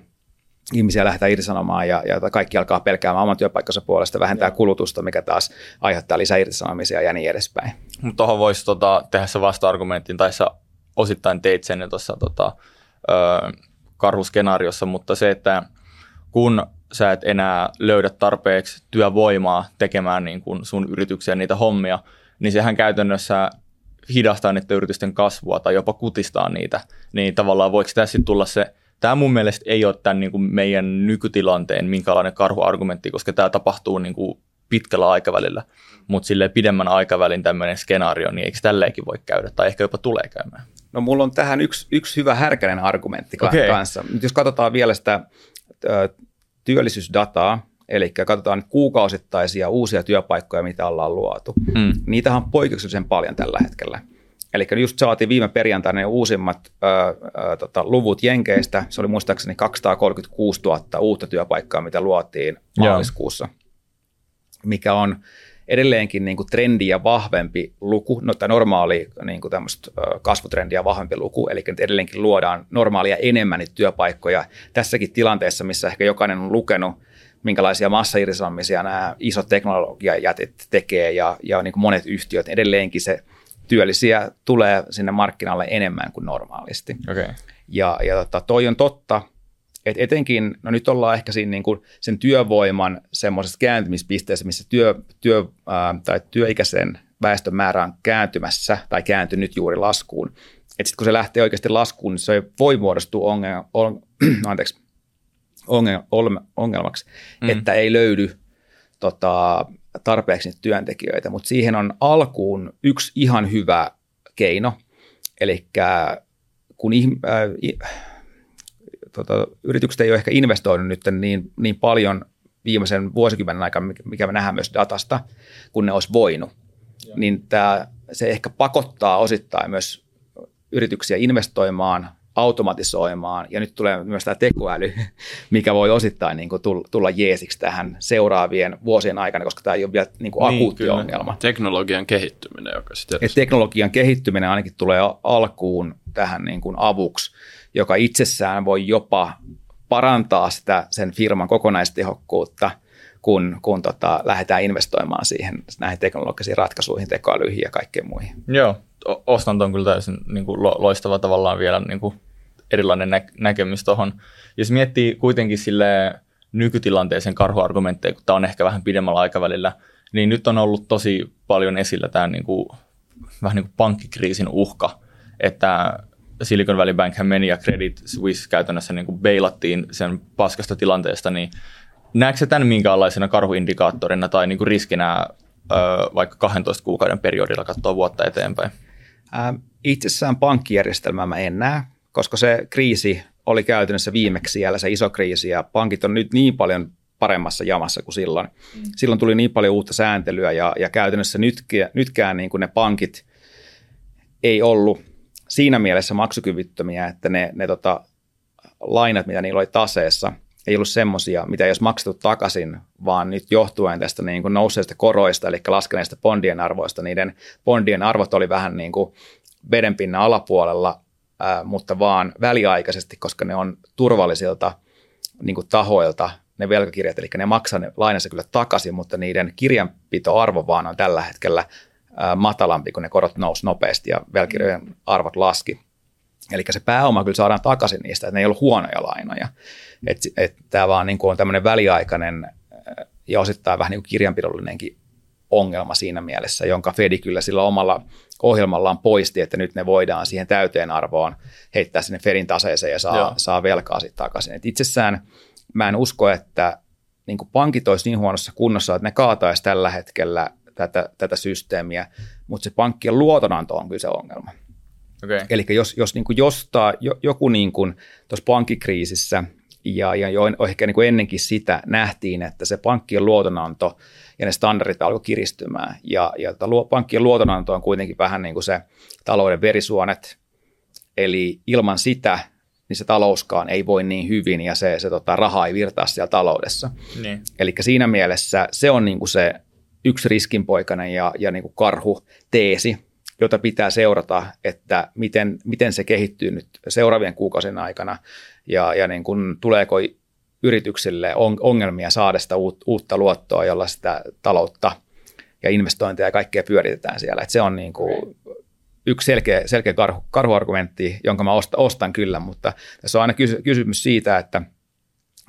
ihmisiä lähdetään irtisanomaan ja, ja kaikki alkaa pelkäämään oman työpaikkansa puolesta, vähentää Joo. kulutusta, mikä taas aiheuttaa lisää irtisanomisia ja niin edespäin. Mutta tuohon voisi tota, tehdä se vasta-argumentin, tai sä osittain teit sen tuossa tota, karhuskenaariossa, mutta se, että kun sä et enää löydä tarpeeksi työvoimaa tekemään niin kuin sun yrityksiä niitä hommia, niin sehän käytännössä hidastaa niiden yritysten kasvua tai jopa kutistaa niitä. Niin tavallaan voiko tässä tulla se, tämä mun mielestä ei ole tämän niin kuin meidän nykytilanteen minkälainen karhuargumentti, koska tämä tapahtuu niin kuin pitkällä aikavälillä, mutta sille pidemmän aikavälin tämmöinen skenaario, niin eikö tälleenkin voi käydä tai ehkä jopa tulee käymään? No mulla on tähän yksi, yksi hyvä härkäinen argumentti okay. kanssa. Nyt jos katsotaan vielä sitä ö, työllisyysdataa, eli katsotaan kuukausittaisia uusia työpaikkoja, mitä ollaan luotu. Mm. Niitähän on poikkeuksellisen paljon tällä hetkellä. Eli just saatiin viime perjantaina ne uusimmat ö, ö, tota, luvut Jenkeistä. Se oli muistaakseni 236 000 uutta työpaikkaa, mitä luotiin maaliskuussa, Joo. mikä on edelleenkin niin kuin trendiä vahvempi luku, no, tai normaali niin kuin tämmöistä kasvutrendiä vahvempi luku, eli nyt edelleenkin luodaan normaalia enemmän niitä työpaikkoja tässäkin tilanteessa, missä ehkä jokainen on lukenut, minkälaisia massairsanomisia nämä isot teknologiajätit tekee ja, ja niin kuin monet yhtiöt, edelleenkin se työllisiä tulee sinne markkinalle enemmän kuin normaalisti. Okay. Ja, ja tota, toi on totta, Et etenkin, no nyt ollaan ehkä siinä niin kuin sen työvoiman semmoisessa kääntymispisteessä, missä työ, työ, ää, tai työikäisen väestön määrä on kääntymässä tai kääntynyt juuri laskuun. Että sitten kun se lähtee oikeasti laskuun, niin se voi muodostua ongelma, on, anteeksi, ongelma, ongelmaksi, mm. että ei löydy tota, tarpeeksi niitä työntekijöitä. Mutta siihen on alkuun yksi ihan hyvä keino, eli kun äh, tota, yritykset ei ole ehkä investoinut nyt niin, niin paljon viimeisen vuosikymmenen aikana, mikä me nähdään myös datasta, kun ne olisi voinut, Joo. niin tämä, se ehkä pakottaa osittain myös yrityksiä investoimaan, automatisoimaan, ja nyt tulee myös tämä tekoäly, mikä voi osittain niin kuin tulla jeesiksi tähän seuraavien vuosien aikana, koska tämä ei ole vielä niin kuin niin, akuutti kyllä. ongelma. Teknologian kehittyminen, joka sitten... teknologian kehittyminen ainakin tulee alkuun tähän niin kuin avuksi, joka itsessään voi jopa parantaa sitä sen firman kokonaistehokkuutta, kun, kun tota, lähdetään investoimaan siihen näihin teknologisiin ratkaisuihin, tekoälyihin ja kaikkeen muihin. Joo, ostan tuon kyllä täysin niin kuin loistava tavallaan vielä niin kuin erilainen nä- näkemys tuohon. Jos miettii kuitenkin sille nykytilanteeseen karhuargumentteja, kun tämä on ehkä vähän pidemmällä aikavälillä, niin nyt on ollut tosi paljon esillä tämä niin kuin, vähän niin kuin pankkikriisin uhka, että Silicon Valley Bank meni ja Credit Suisse käytännössä niin kuin beilattiin sen paskasta tilanteesta, niin näetkö tämän minkäänlaisena karhuindikaattorina tai niin kuin riskinä ö, vaikka 12 kuukauden periodilla katsoa vuotta eteenpäin? Itsessään pankkijärjestelmää mä en näe, koska se kriisi oli käytännössä viimeksi siellä se iso kriisi ja pankit on nyt niin paljon paremmassa jamassa kuin silloin. Mm. Silloin tuli niin paljon uutta sääntelyä ja, ja käytännössä nytkään, nytkään niin kuin ne pankit ei ollut siinä mielessä maksukyvyttömiä, että ne, ne tota, lainat, mitä niillä oli taseessa, ei ollut semmoisia, mitä ei olisi maksettu takaisin, vaan nyt johtuen tästä niin kuin nousseista koroista, eli laskeneista bondien arvoista, niiden bondien arvot oli vähän niin kuin vedenpinnan alapuolella, ää, mutta vaan väliaikaisesti, koska ne on turvallisilta niin kuin tahoilta ne velkakirjat, eli ne maksaa ne lainansa kyllä takaisin, mutta niiden kirjanpitoarvo vaan on tällä hetkellä matalampi, kun ne korot nousi nopeasti ja velkirjojen arvot laski. Eli se pääoma kyllä saadaan takaisin niistä, että ne ei ollut huonoja lainoja. Että et, tämä vaan niin kuin on tämmöinen väliaikainen ja osittain vähän niin kuin kirjanpidollinenkin ongelma siinä mielessä, jonka Fedi kyllä sillä omalla ohjelmallaan poisti, että nyt ne voidaan siihen täyteen arvoon heittää sinne Fedin taseeseen ja saa, saa velkaa sitten takaisin. Et itsessään mä en usko, että niin kuin pankit olisi niin huonossa kunnossa, että ne kaataisi tällä hetkellä tätä, tätä systeemiä, mutta se pankkien luotonanto on kyllä se ongelma. Okay. Eli jos, jos niin kuin jostaa, jo, joku niin kuin tuossa pankkikriisissä ja, ja jo ehkä niin kuin ennenkin sitä nähtiin, että se pankkien luotonanto ja ne standardit alkoi kiristymään. Ja, ja tota, pankkien luotonanto on kuitenkin vähän niin kuin se talouden verisuonet, eli ilman sitä niin se talouskaan ei voi niin hyvin ja se, se tota, raha ei virtaa siellä taloudessa. Niin. Eli siinä mielessä se on niin kuin se yksi riskinpoikainen ja, ja niin kuin karhu teesi, jota pitää seurata, että miten, miten se kehittyy nyt seuraavien kuukausien aikana ja, ja niin kuin, tuleeko yrityksille ongelmia saada sitä uutta luottoa, jolla sitä taloutta ja investointeja ja kaikkea pyöritetään siellä. Et se on niin kuin yksi selkeä, selkeä karhu, karhuargumentti, jonka mä ostan, ostan kyllä, mutta tässä on aina kysymys siitä, että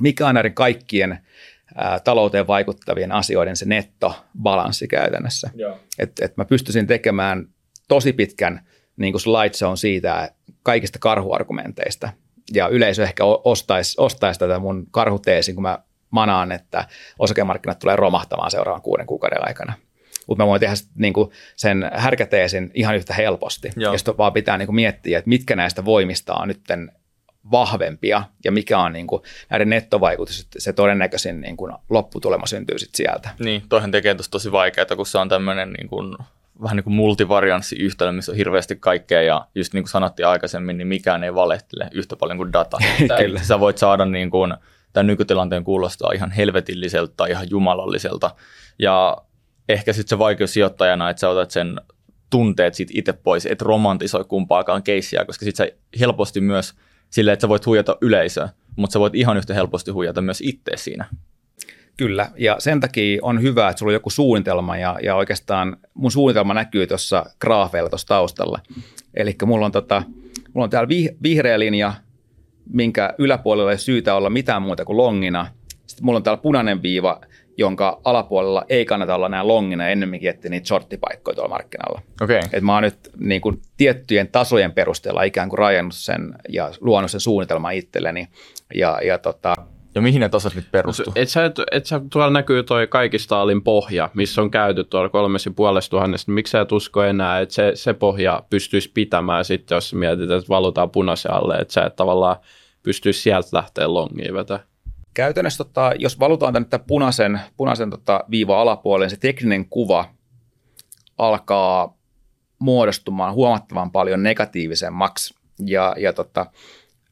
mikä on näiden kaikkien – ää, talouteen vaikuttavien asioiden se nettobalanssi käytännössä. Että et mä pystyisin tekemään tosi pitkän niin kuin slideshown siitä kaikista karhuargumenteista. Ja yleisö ehkä ostaisi, ostaisi tätä mun karhuteesin, kun mä manaan, että osakemarkkinat tulee romahtamaan seuraavan kuuden kuukauden aikana. Mutta mä voin tehdä niin kuin sen härkäteesin ihan yhtä helposti, Joo. jos vaan pitää niin kuin miettiä, että mitkä näistä voimista on nytten vahvempia ja mikä on niin kuin näiden nettovaikutus, että se todennäköisin niin kuin lopputulema syntyy sitten sieltä. Niin, toihan tekee tosi, tosi vaikeaa, kun se on tämmöinen niin kuin, vähän niin kuin multivarianssiyhtälö, missä on hirveästi kaikkea ja just niin kuin sanottiin aikaisemmin, niin mikään ei valehtele yhtä paljon kuin data. Kyllä. Sä voit saada niin kuin, tämän nykytilanteen kuulostaa ihan helvetilliseltä tai ihan jumalalliselta ja ehkä sitten se vaikeus sijoittajana, että sä otat sen tunteet siitä itse pois, et romantisoi kumpaakaan keissiä, koska sitten sä helposti myös – silleen, että sä voit huijata yleisöä, mutta sä voit ihan yhtä helposti huijata myös itse siinä. Kyllä, ja sen takia on hyvä, että sulla on joku suunnitelma, ja, ja oikeastaan mun suunnitelma näkyy tuossa graafeilla tuossa taustalla. Eli mulla on, tota, mulla on täällä vih, vihreä linja, minkä yläpuolella ei syytä olla mitään muuta kuin longina. Sitten mulla on täällä punainen viiva, jonka alapuolella ei kannata olla näin longina ennemminkin etsiä niitä shorttipaikkoja tuolla markkinalla. Okay. Et mä oon nyt niin kuin, tiettyjen tasojen perusteella ikään kuin rajannut sen ja luonut sen suunnitelman itselleni. Ja, ja tota, ja mihin ne tasot nyt perustuu? Et sä, et, et sä, tuolla näkyy toi kaikista alin pohja, missä on käyty tuolla kolmes ja puolesta tuhannesta. Miksi sä et usko enää, että se, se pohja pystyisi pitämään sitten, jos mietit, että valutaan punaisen alle, että sä et tavallaan pystyisi sieltä lähteä longiin vetämään? Käytännössä, tota, jos valutaan tänne punaisen, punaisen tota, viiva alapuolelle, niin se tekninen kuva alkaa muodostumaan huomattavan paljon negatiivisemmaksi. Ja, ja tota,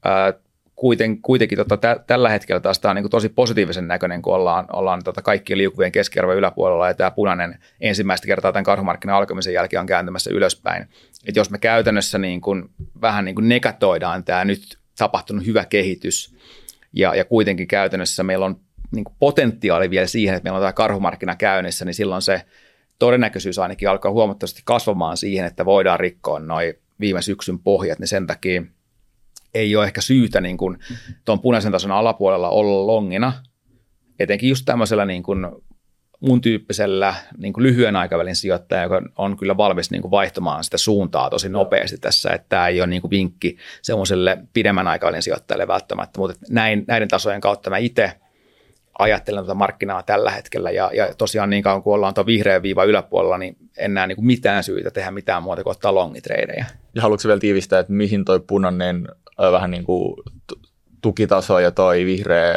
ää, kuiten, kuitenkin tota, tä, tällä hetkellä taas tämä on niin tosi positiivisen näköinen, kun ollaan, ollaan tota, kaikkien liukuvien keskiarvojen yläpuolella ja tämä punainen ensimmäistä kertaa tämän karhumarkkinan alkamisen jälkeen on kääntymässä ylöspäin. Et jos me käytännössä niin kuin, vähän niin kuin negatoidaan tämä nyt tapahtunut hyvä kehitys ja, ja kuitenkin käytännössä meillä on niin kuin potentiaali vielä siihen, että meillä on tämä karhumarkkina käynnissä, niin silloin se todennäköisyys ainakin alkaa huomattavasti kasvamaan siihen, että voidaan rikkoa noin viime syksyn pohjat, niin sen takia – ei ole ehkä syytä niin kuin tuon punaisen tason alapuolella olla longina, etenkin just tämmöisellä niin kuin mun tyyppisellä niin kuin lyhyen aikavälin sijoittaja, joka on kyllä valmis niin kuin vaihtamaan sitä suuntaa tosi nopeasti tässä, että tämä ei ole niin kuin vinkki semmoiselle pidemmän aikavälin sijoittajalle välttämättä, mutta näin, näiden tasojen kautta mä itse ajattelen tuota markkinaa tällä hetkellä. Ja, ja tosiaan niin kauan kuin ollaan tuon vihreän viiva yläpuolella, niin en näe niin kuin mitään syytä tehdä mitään muuta kuin ottaa longitreidejä. Ja haluatko vielä tiivistää, että mihin toi punainen vähän niin kuin tukitaso ja toi vihreä,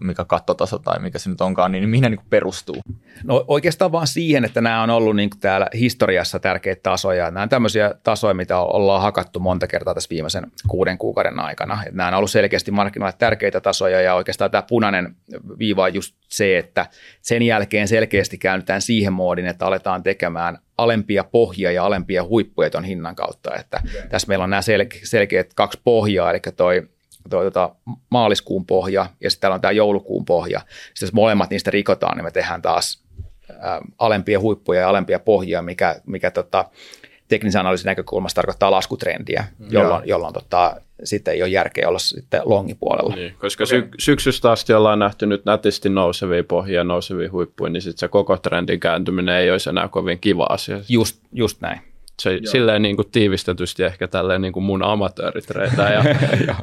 mikä kattotaso tai mikä se nyt onkaan, niin mihin ne niin perustuu? No oikeastaan vaan siihen, että nämä on ollut niin täällä historiassa tärkeitä tasoja. Nämä on tämmöisiä tasoja, mitä ollaan hakattu monta kertaa tässä viimeisen kuuden kuukauden aikana. Että nämä on ollut selkeästi markkinoille tärkeitä tasoja ja oikeastaan tämä punainen viiva on just se, että sen jälkeen selkeästi käännytään siihen moodin, että aletaan tekemään alempia pohjia ja alempia huippuja tuon hinnan kautta. Että okay. Tässä meillä on nämä selke- selkeät kaksi pohjaa, eli toi toi, tota, maaliskuun pohja ja sitten täällä on tämä joulukuun pohja. Sitten jos molemmat niistä rikotaan, niin me tehdään taas ä, alempia huippuja ja alempia pohjia, mikä, mikä tota, teknisen analyysin näkökulmasta tarkoittaa laskutrendiä, jolloin, jolloin tota, sitten ei ole järkeä olla sitten longipuolella. Niin, koska okay. sy- syksystä asti ollaan nähty nyt nätisti nousevia pohjia, nousevia huippuja, niin sitten se koko trendin kääntyminen ei olisi enää kovin kiva asia. Just, just näin. Se, silleen niin kuin tiivistetysti ehkä tälleen niin kuin mun amatööritreitä ja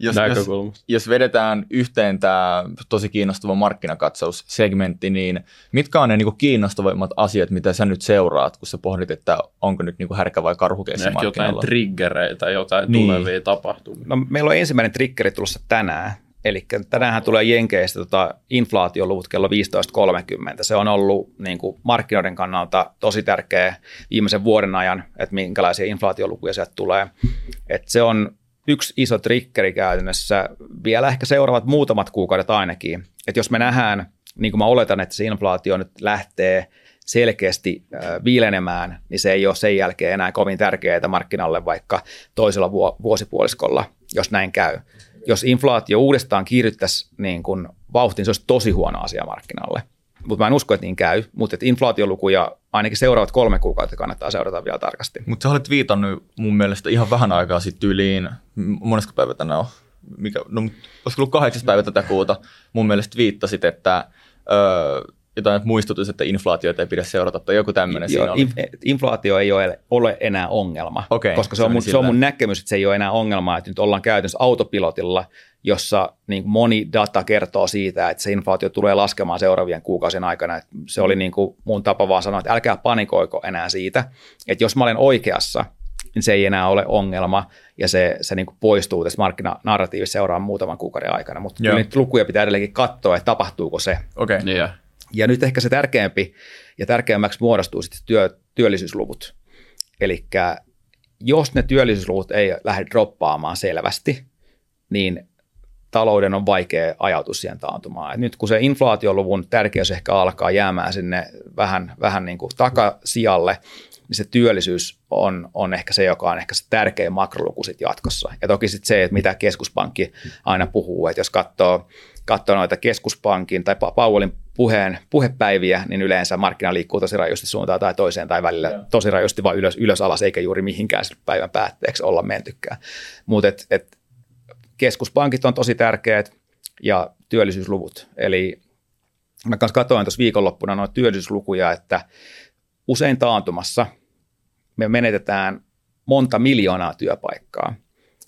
jos, jos, jos vedetään yhteen tämä tosi kiinnostava markkinakatsaussegmentti, niin mitkä on ne niin kuin kiinnostavimmat asiat, mitä sä nyt seuraat, kun sä pohdit, että onko nyt niin kuin härkä vai karhukeissi Ehkä jotain triggereitä, jotain niin. tulevia tapahtumia. No, meillä on ensimmäinen triggeri tulossa tänään, Eli tänään tulee Jenkeistä tota inflaatioluvut kello 15.30. Se on ollut niin kuin markkinoiden kannalta tosi tärkeä viimeisen vuoden ajan, että minkälaisia inflaatiolukuja sieltä tulee. Et se on yksi iso triggeri käytännössä vielä ehkä seuraavat muutamat kuukaudet ainakin. Että jos me nähdään, niin kuin mä oletan, että se inflaatio nyt lähtee selkeästi viilenemään, niin se ei ole sen jälkeen enää kovin tärkeää markkinalle vaikka toisella vuosipuoliskolla, jos näin käy jos inflaatio uudestaan kiihdyttäisi niin kuin vauhtiin, se olisi tosi huono asia markkinalle. Mutta mä en usko, että niin käy, mutta inflaatiolukuja ainakin seuraavat kolme kuukautta kannattaa seurata vielä tarkasti. Mutta sä olet viitannut mun mielestä ihan vähän aikaa sitten yliin, monesta päivä tänään on, mikä, no, olisiko ollut kahdeksas päivä tätä kuuta, mun mielestä viittasit, että öö, jotain muistutus, että inflaatioita ei pidä seurata tai joku tämmöinen Joo, siinä oli. inflaatio ei ole, ole enää ongelma, okay, koska se on, mun, se on mun näkemys, että se ei ole enää ongelma, että nyt ollaan käytännössä autopilotilla, jossa niin moni data kertoo siitä, että se inflaatio tulee laskemaan seuraavien kuukausien aikana. Että se oli niin kuin mun tapa vaan sanoa, että älkää panikoiko enää siitä, että jos mä olen oikeassa, niin se ei enää ole ongelma ja se, se niin kuin poistuu tästä markkinanarratiivista seuraavan muutaman kuukauden aikana. Mutta nyt lukuja pitää edelleenkin katsoa, että tapahtuuko se. Okay. Yeah. Ja nyt ehkä se tärkeämpi ja tärkeämmäksi muodostuu sitten työ, työllisyysluvut. Eli jos ne työllisyysluvut ei lähde droppaamaan selvästi, niin talouden on vaikea ajautua siihen taantumaan. Et nyt kun se inflaatioluvun tärkeys ehkä alkaa jäämään sinne vähän, vähän niin kuin takasijalle, niin se työllisyys on, on ehkä se, joka on ehkä se tärkein makroluku sitten jatkossa. Ja toki sitten se, että mitä keskuspankki aina puhuu, että jos katsoo, katsoo noita keskuspankin tai Powellin puheen, puhepäiviä, niin yleensä markkina liikkuu tosi rajusti suuntaan tai toiseen tai välillä ja. tosi rajusti vain ylös, ylös alas, eikä juuri mihinkään päivän päätteeksi olla mentykään. Mutta et, et, keskuspankit on tosi tärkeät ja työllisyysluvut. Eli mä kanssa katsoin tuossa viikonloppuna noita työllisyyslukuja, että usein taantumassa me menetetään monta miljoonaa työpaikkaa.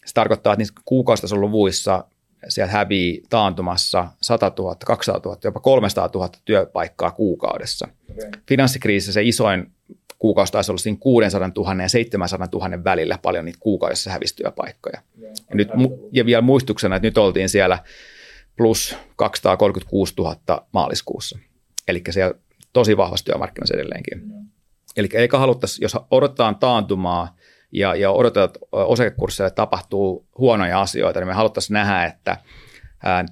Se tarkoittaa, että niissä kuukausitason luvuissa sieltä hävii taantumassa 100 000, 200 000, jopa 300 000 työpaikkaa kuukaudessa. Okay. Finanssikriisissä se isoin kuukausi taisi olla siinä 600 000 ja 700 000 välillä paljon niitä kuukaudessa hävisi työpaikkoja. Ja, nyt, ja vielä muistuksena, että nyt oltiin siellä plus 236 000 maaliskuussa. Eli siellä tosi vahvasti työmarkkinassa edelleenkin. Eli eikä haluttaisi, jos odotetaan taantumaa ja, ja odotetaan, että osakekursseille tapahtuu huonoja asioita, niin me haluttaisiin nähdä, että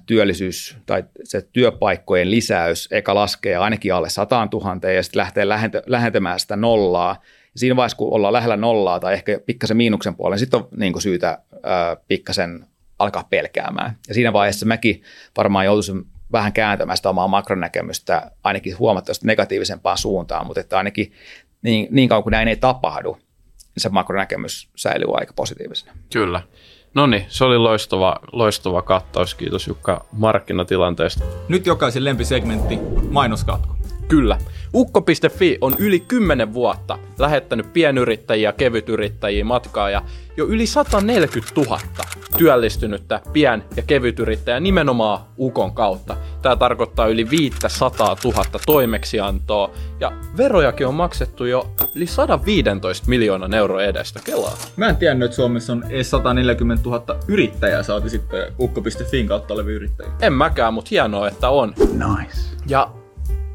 työllisyys tai se työpaikkojen lisäys eka laskee ainakin alle 100 000 ja sitten lähtee lähentämään sitä nollaa. Siinä vaiheessa, kun ollaan lähellä nollaa tai ehkä pikkasen miinuksen puolella, niin sitten on niin syytä ää, pikkasen alkaa pelkäämään. Ja siinä vaiheessa mäkin varmaan joutuisin vähän kääntämään sitä omaa makronäkemystä ainakin huomattavasti negatiivisempaan suuntaan, mutta että ainakin niin, niin kauan kuin näin ei tapahdu, se makronäkemys säilyy aika positiivisena. Kyllä. No niin, se oli loistava, loistava kattaus. Kiitos Jukka markkinatilanteesta. Nyt jokaisen lempisegmentti, mainoskatko. Kyllä. Ukko.fi on yli 10 vuotta lähettänyt pienyrittäjiä ja kevytyrittäjiä matkaa ja jo yli 140 000 työllistynyttä pien- ja kevytyrittäjää nimenomaan Ukon kautta. Tämä tarkoittaa yli 500 000 toimeksiantoa ja verojakin on maksettu jo yli 115 miljoonan euroa edestä. Kelaa. Mä en tiennyt, että Suomessa on edes 140 000 yrittäjää, saati sitten ukko.fin kautta olevia yrittäjiä. En mäkään, mutta hienoa, että on. Nice. Ja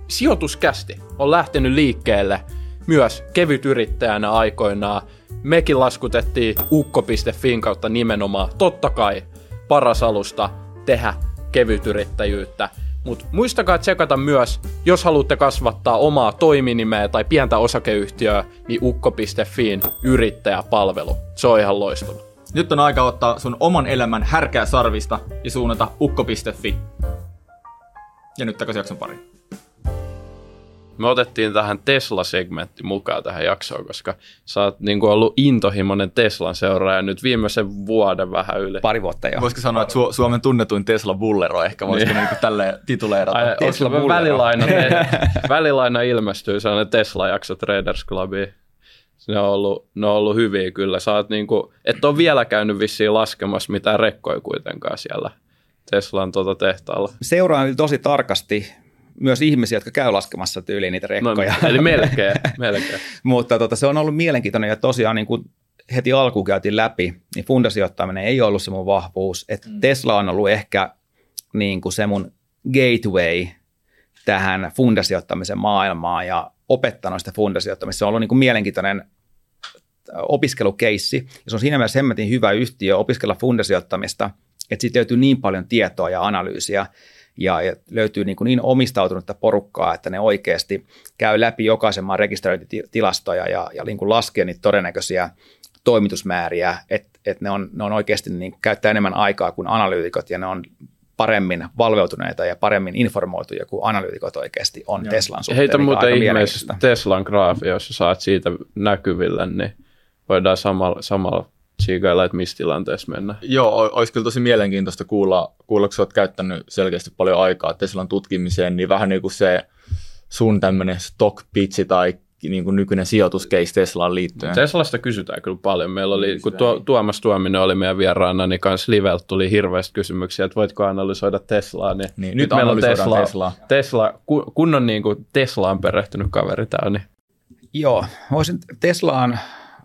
sijoituskästi on lähtenyt liikkeelle myös kevytyrittäjänä aikoinaan. Mekin laskutettiin ukko.fin kautta nimenomaan, totta kai paras alusta tehdä kevytyrittäjyyttä. Mutta muistakaa tsekata myös, jos haluatte kasvattaa omaa toiminimeä tai pientä osakeyhtiöä, niin ukko.fiin yrittäjäpalvelu. Se on ihan loistava. Nyt on aika ottaa sun oman elämän härkää sarvista ja suunnata ukko.fi. Ja nyt takaisin jakson pariin me otettiin tähän Tesla-segmentti mukaan tähän jaksoon, koska sä oot niin kuin ollut intohimoinen Teslan seuraaja nyt viimeisen vuoden vähän yli. Pari vuotta jo. Voisiko sanoa, että Su- Suomen tunnetuin Tesla-bullero ehkä, voisiko niin. niin tälle tituleerata? Ai, Tesla välilaina, välilaina ilmestyy sellainen Tesla-jakso Traders Clubiin. Ne on ollut, ne on ollut hyviä kyllä. Sä oot niin kuin, et ole vielä käynyt vissiin laskemassa mitään rekkoja kuitenkaan siellä Teslan tuota tehtaalla. Seuraan tosi tarkasti myös ihmisiä, jotka käy laskemassa tyyliin niitä rekkoja. No, eli melkein, melkein. Mutta tota, se on ollut mielenkiintoinen ja tosiaan niin kuin heti alkuun käytiin läpi, niin fundasijoittaminen ei ollut se mun vahvuus. Että mm. Tesla on ollut ehkä niin kuin se mun gateway tähän fundasijoittamisen maailmaan ja opettanut sitä fundasijoittamista. Se on ollut niin kuin mielenkiintoinen opiskelukeissi ja se on siinä mielessä hemmetin hyvä yhtiö opiskella fundasijoittamista, että siitä löytyy niin paljon tietoa ja analyysiä ja, ja löytyy niin, kuin niin omistautunutta porukkaa, että ne oikeasti käy läpi jokaisen maan rekisteröintitilastoja ja, ja niin kuin laskee niitä todennäköisiä toimitusmääriä, että et ne, on, ne on oikeasti niin, käyttää enemmän aikaa kuin analyytikot ja ne on paremmin valveutuneita ja paremmin informoituja kuin analyytikot oikeasti on Joo. Teslan suhteen. Heitä muuten ihmeessä Teslan graafi, jos saat siitä näkyville, niin voidaan samalla, samalla tsiikailla, että missä tilanteessa mennään. Joo, olisi kyllä tosi mielenkiintoista kuulla, kuulla kun olet käyttänyt selkeästi paljon aikaa Teslan tutkimiseen, niin vähän niin kuin se sun tämmöinen stock pitchi tai niin kuin nykyinen sijoituscase Teslaan liittyen. Teslasta kysytään kyllä paljon. Meillä oli, kun tuo, Tuomas Tuominen oli meidän vieraana, niin kanssa Liveltä tuli hirveästi kysymyksiä, että voitko analysoida Teslaa. Niin, niin nyt, nyt meillä on Tesla, Tesla. Tesla kunnon niin kuin Teslaan perehtynyt kaveri täällä. Niin. Joo, voisin Teslaan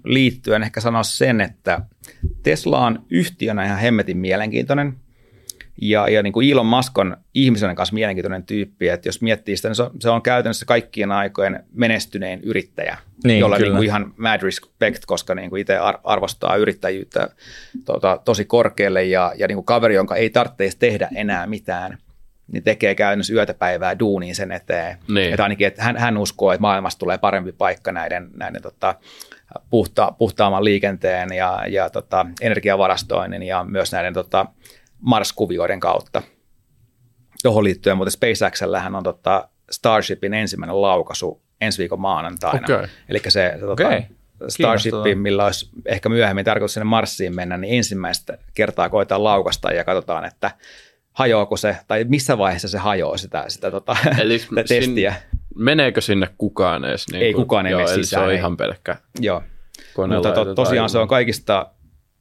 liittyen ehkä sanoa sen, että Tesla on yhtiönä ihan hemmetin mielenkiintoinen ja, ja niin kuin Elon Musk on ihmisenä kanssa mielenkiintoinen tyyppi, että jos miettii sitä, niin se on, se on käytännössä kaikkien aikojen menestynein yrittäjä, niin, jolla niin kuin ihan mad respect, koska niin kuin itse arvostaa yrittäjyyttä tota, tosi korkealle ja, ja niin kuin kaveri, jonka ei tarvitse tehdä enää mitään, niin tekee käytännössä yötä päivää duuniin sen eteen. Niin. Että ainakin että hän, hän uskoo, että maailmasta tulee parempi paikka näiden, näiden tota, puhta, puhtaamman liikenteen ja, ja tota, energiavarastoinnin ja myös näiden tota, Mars-kuvioiden kautta. Tuohon liittyen, mutta SpaceXllähän on tota, Starshipin ensimmäinen laukaisu ensi viikon maanantaina. Okay. Eli se, se tota, okay. Starshipiin, millä olisi ehkä myöhemmin tarkoitus sinne Marsiin mennä, niin ensimmäistä kertaa koetaan laukasta ja katsotaan, että hajoako se, tai missä vaiheessa se hajoaa sitä, sitä, tota, Eli sitä testiä. Sin, meneekö sinne kukaan edes? Niin ei kukaan ei mene sisään. se on ei. ihan pelkkä Joo, mutta to, tosiaan se on kaikista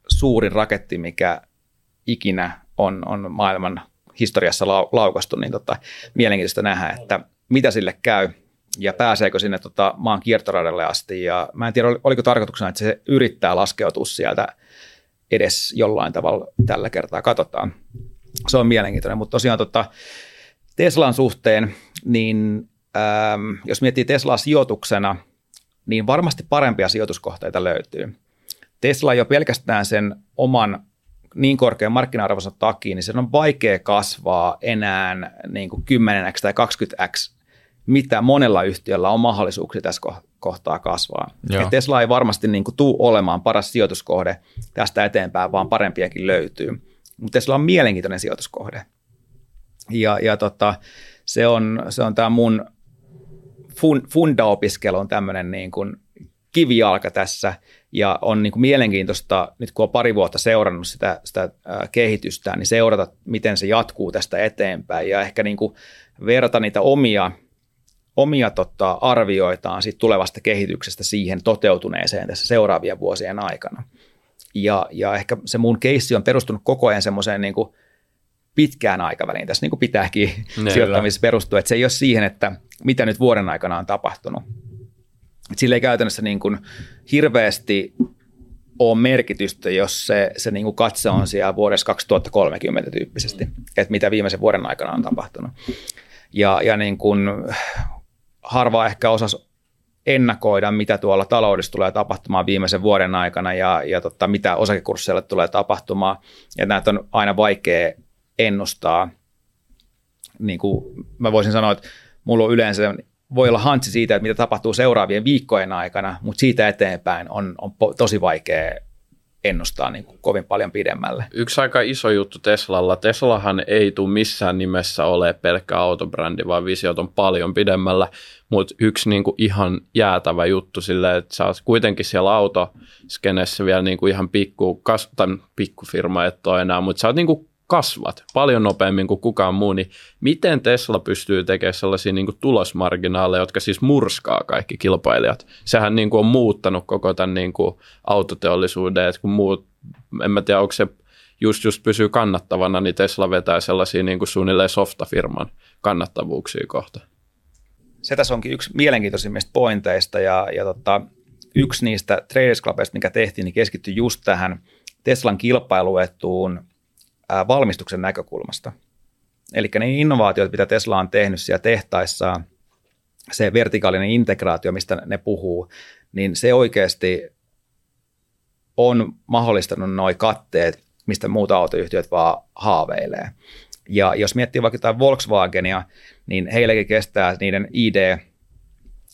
suurin raketti, mikä ikinä on, on maailman historiassa lau, laukastu, niin tota, mielenkiintoista nähdä, että mitä sille käy ja pääseekö sinne tota, maan kiertoradalle asti. Ja mä en tiedä, oliko tarkoituksena, että se yrittää laskeutua sieltä edes jollain tavalla tällä kertaa. Katsotaan. Se on mielenkiintoinen, mutta tosiaan tota, Teslan suhteen, niin ähm, jos miettii Teslaa sijoituksena, niin varmasti parempia sijoituskohteita löytyy. Tesla jo pelkästään sen oman niin korkean markkina-arvonsa takia, niin sen on vaikea kasvaa enää niin kuin 10x tai 20x, mitä monella yhtiöllä on mahdollisuuksia tässä kohtaa kasvaa. Et Tesla ei varmasti niin kuin tule olemaan paras sijoituskohde tästä eteenpäin, vaan parempiakin löytyy. Mutta Tesla on mielenkiintoinen sijoituskohde. Ja, ja tota, se on, se on tämä mun fun, funda-opiskelu on tämmöinen niin kuin kivijalka tässä ja on niin kuin mielenkiintoista, nyt kun on pari vuotta seurannut sitä, sitä kehitystä, niin seurata, miten se jatkuu tästä eteenpäin ja ehkä niin kuin verrata niitä omia, omia tota, arvioitaan siitä tulevasta kehityksestä siihen toteutuneeseen tässä seuraavien vuosien aikana. Ja, ja ehkä se mun keissi on perustunut koko ajan semmoiseen niin kuin pitkään aikaväliin. Tässä niin kuin pitääkin sijoittamisessa perustua, että se ei ole siihen, että mitä nyt vuoden aikana on tapahtunut, sillä ei käytännössä niin kuin hirveästi ole merkitystä, jos se, se niin kuin katse on siellä vuodessa 2030 tyyppisesti, että mitä viimeisen vuoden aikana on tapahtunut. Ja, ja niin kuin harva ehkä osas ennakoida, mitä tuolla taloudessa tulee tapahtumaan viimeisen vuoden aikana ja, ja tota, mitä osakekursseille tulee tapahtumaan. Ja näitä on aina vaikea ennustaa. Niin kuin mä voisin sanoa, että mulla on yleensä voi olla hantsi siitä, että mitä tapahtuu seuraavien viikkojen aikana, mutta siitä eteenpäin on, on tosi vaikea ennustaa niin kuin kovin paljon pidemmälle. Yksi aika iso juttu Teslalla. Teslahan ei tule missään nimessä ole pelkkä autobrändi, vaan visiot on paljon pidemmällä. Mutta yksi niin kuin ihan jäätävä juttu sille, että sä oot kuitenkin siellä autoskenessä vielä niin kuin ihan pikku, kas, pikkufirma, et ole enää, mutta sä oot niin kuin kasvat paljon nopeammin kuin kukaan muu, niin miten Tesla pystyy tekemään sellaisia niin kuin tulosmarginaaleja, jotka siis murskaa kaikki kilpailijat? Sehän niin kuin on muuttanut koko tämän niin kuin autoteollisuuden, että kun muut, en mä tiedä, onko se just, just pysyy kannattavana, niin Tesla vetää sellaisia niin kuin suunnilleen softafirman kannattavuuksia kohta. Se tässä onkin yksi mielenkiintoisimmista pointeista ja, ja tota, yksi niistä Traders Clubista, mikä tehtiin, niin keskittyi just tähän Teslan kilpailuetuun valmistuksen näkökulmasta. Eli ne innovaatiot, mitä Tesla on tehnyt siellä tehtaissa, se vertikaalinen integraatio, mistä ne puhuu, niin se oikeasti on mahdollistanut noin katteet, mistä muut autoyhtiöt vaan haaveilee. Ja jos miettii vaikka jotain Volkswagenia, niin heillekin kestää niiden ID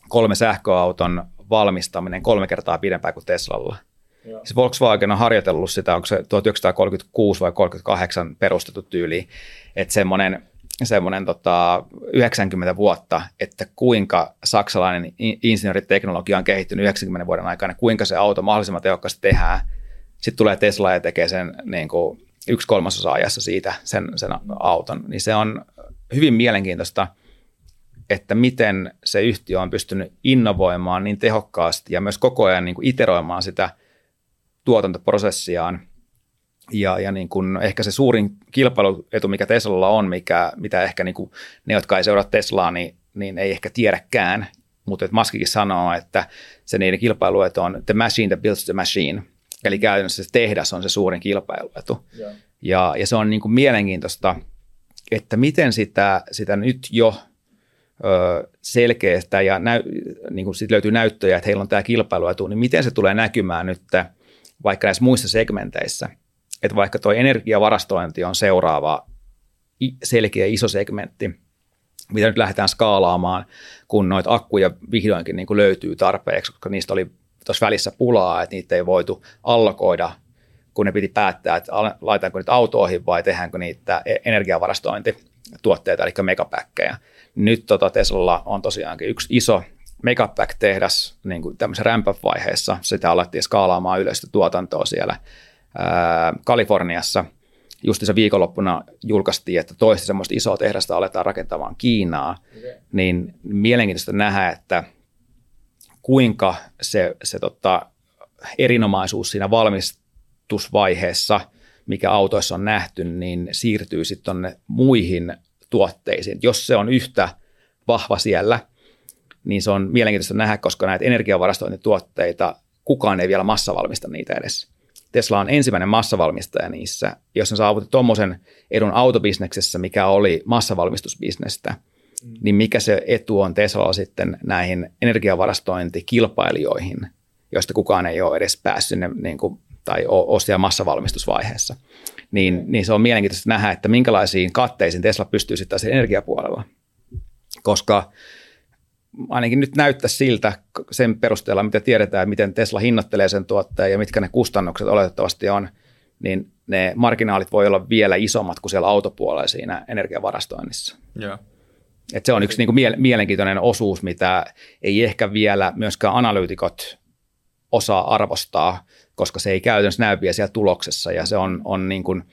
kolme sähköauton valmistaminen kolme kertaa pidempään kuin Teslalla – Siis Volkswagen on harjoitellut sitä, onko se 1936 vai 38 perustettu tyyli, että semmoinen semmoinen tota, 90 vuotta, että kuinka saksalainen insinööriteknologia on kehittynyt 90 vuoden aikana, kuinka se auto mahdollisimman tehokkaasti tehdään. Sitten tulee Tesla ja tekee sen niin kuin yksi kolmasosa ajassa siitä sen, sen auton. Niin se on hyvin mielenkiintoista, että miten se yhtiö on pystynyt innovoimaan niin tehokkaasti ja myös koko ajan niin kuin iteroimaan sitä – tuotantoprosessiaan. Ja, ja niin kuin ehkä se suurin kilpailuetu, mikä Teslalla on, mikä, mitä ehkä niin kuin ne, jotka ei seuraa Teslaa, niin, niin ei ehkä tiedäkään. Mutta Maskikin sanoo, että se niiden kilpailuetu on the machine that builds the machine. Eli käytännössä se tehdas on se suurin kilpailuetu. Yeah. Ja, ja se on niin kuin mielenkiintoista, että miten sitä, sitä nyt jo selkeästä ja näy, niin kuin sit löytyy näyttöjä, että heillä on tämä kilpailuetu, niin miten se tulee näkymään nyt – vaikka näissä muissa segmenteissä, että vaikka tuo energiavarastointi on seuraava selkeä iso segmentti, mitä nyt lähdetään skaalaamaan, kun noita akkuja vihdoinkin niin kuin löytyy tarpeeksi, koska niistä oli tuossa välissä pulaa, että niitä ei voitu allokoida, kun ne piti päättää, että laitaanko niitä autoihin vai tehdäänkö niitä e-, energiavarastointituotteita, eli megapäkkejä. Nyt tota Teslalla on tosiaankin yksi iso Megapack-tehdas niin kuin tämmöisessä ramp vaiheessa Sitä alettiin skaalaamaan yleistä tuotantoa siellä ää, Kaliforniassa. Just se viikonloppuna julkaistiin, että toista semmoista isoa tehdasta aletaan rakentamaan Kiinaa. Okay. Niin mielenkiintoista nähdä, että kuinka se, se tota, erinomaisuus siinä valmistusvaiheessa, mikä autoissa on nähty, niin siirtyy sitten tuonne muihin tuotteisiin. Jos se on yhtä vahva siellä, niin se on mielenkiintoista nähdä, koska näitä energiavarastointituotteita, kukaan ei vielä massavalmista niitä edes. Tesla on ensimmäinen massavalmistaja niissä. Jos ne saavutti tuommoisen edun autobisneksessä, mikä oli massavalmistusbisnestä, mm. niin mikä se etu on Teslalla sitten näihin energiavarastointikilpailijoihin, joista kukaan ei ole edes päässyt sinne niin kuin, tai ole siellä massavalmistusvaiheessa. Niin, niin se on mielenkiintoista nähdä, että minkälaisiin katteisiin Tesla pystyy sitten energiapuolella. Koska ainakin nyt näyttää siltä sen perusteella, mitä tiedetään, miten Tesla hinnoittelee sen tuotteen ja mitkä ne kustannukset oletettavasti on, niin ne marginaalit voi olla vielä isommat kuin siellä autopuolella siinä energiavarastoinnissa. Joo. Et se on yksi niin kuin mielenkiintoinen osuus, mitä ei ehkä vielä myöskään analyytikot osaa arvostaa, koska se ei käytännössä näy vielä siellä tuloksessa ja se on, on niin kuin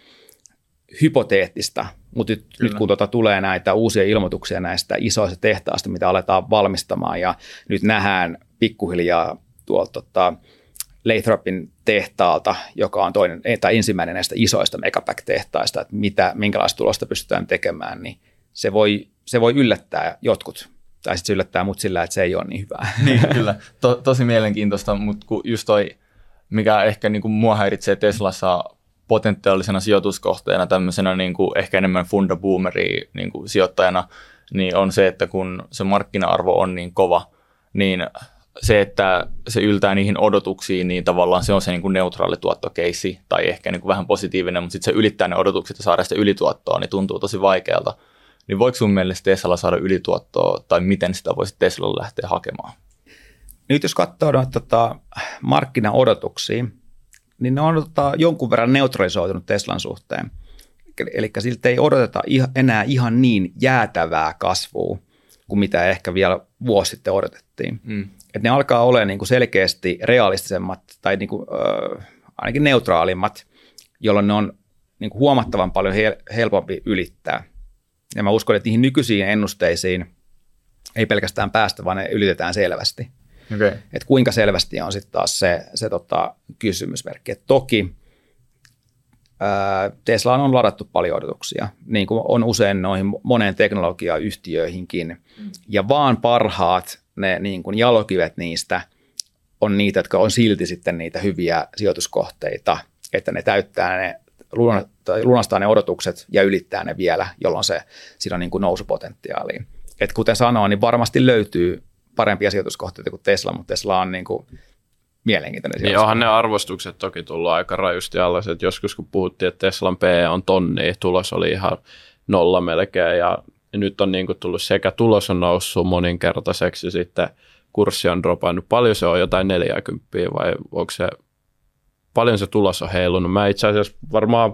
hypoteettista, mutta nyt, nyt kun tuota tulee näitä uusia ilmoituksia näistä isoista tehtaista, mitä aletaan valmistamaan ja nyt nähdään pikkuhiljaa tuolta tota, Lathropin tehtaalta, joka on toinen, tai ensimmäinen näistä isoista megapack-tehtaista, että mitä, minkälaista tulosta pystytään tekemään, niin se voi, se voi yllättää jotkut. Tai sitten se yllättää mut sillä, että se ei ole niin hyvää. Niin, kyllä. To, tosi mielenkiintoista, mutta just toi, mikä ehkä niin kuin mua häiritsee Teslassa potentiaalisena sijoituskohteena, tämmöisenä niin kuin ehkä enemmän fundaboomeri niin kuin sijoittajana, niin on se, että kun se markkina-arvo on niin kova, niin se, että se yltää niihin odotuksiin, niin tavallaan se on se niin kuin neutraali tuottokeissi tai ehkä niin kuin vähän positiivinen, mutta sitten se ylittää ne odotukset ja saada sitä ylituottoa, niin tuntuu tosi vaikealta. Niin voiko sun mielestä Teslalla saada ylituottoa tai miten sitä voisi Teslalla lähteä hakemaan? Nyt jos katsoo tota, markkinaodotuksia, niin ne on tota, jonkun verran neutralisoitunut Teslan suhteen. Eli siltä ei odoteta enää ihan niin jäätävää kasvua kuin mitä ehkä vielä vuosi sitten odotettiin. Mm. Et ne alkaa olla niin kuin selkeästi realistisemmat tai niin kuin, äh, ainakin neutraalimmat, jolloin ne on niin kuin huomattavan paljon hel- helpompi ylittää. Ja mä uskon, että niihin nykyisiin ennusteisiin ei pelkästään päästä, vaan ne ylitetään selvästi. Okay. Et kuinka selvästi on sitten taas se, se tota, kysymysmerkki. Et toki ää, Teslaan on ladattu paljon odotuksia, niin kuin on usein noihin moneen teknologiayhtiöihinkin, mm. ja vaan parhaat ne niin kuin jalokivet niistä on niitä, jotka on silti sitten niitä hyviä sijoituskohteita, että ne täyttää ne lunastaa ne odotukset ja ylittää ne vielä, jolloin se, siinä on niin kuin nousupotentiaalia. Et kuten sanoin, niin varmasti löytyy parempia sijoituskohteita kuin Tesla, mutta Tesla on niin kuin mielenkiintoinen Niin onhan ne arvostukset toki tullut aika rajusti alle, että joskus kun puhuttiin, että Teslan P on tonni, tulos oli ihan nolla melkein ja nyt on niin kuin tullut sekä tulos on noussut moninkertaiseksi ja sitten kurssi on dropannut. Paljon se on, jotain 40 vai onko se, paljon se tulos on heilunut? Mä itse asiassa varmaan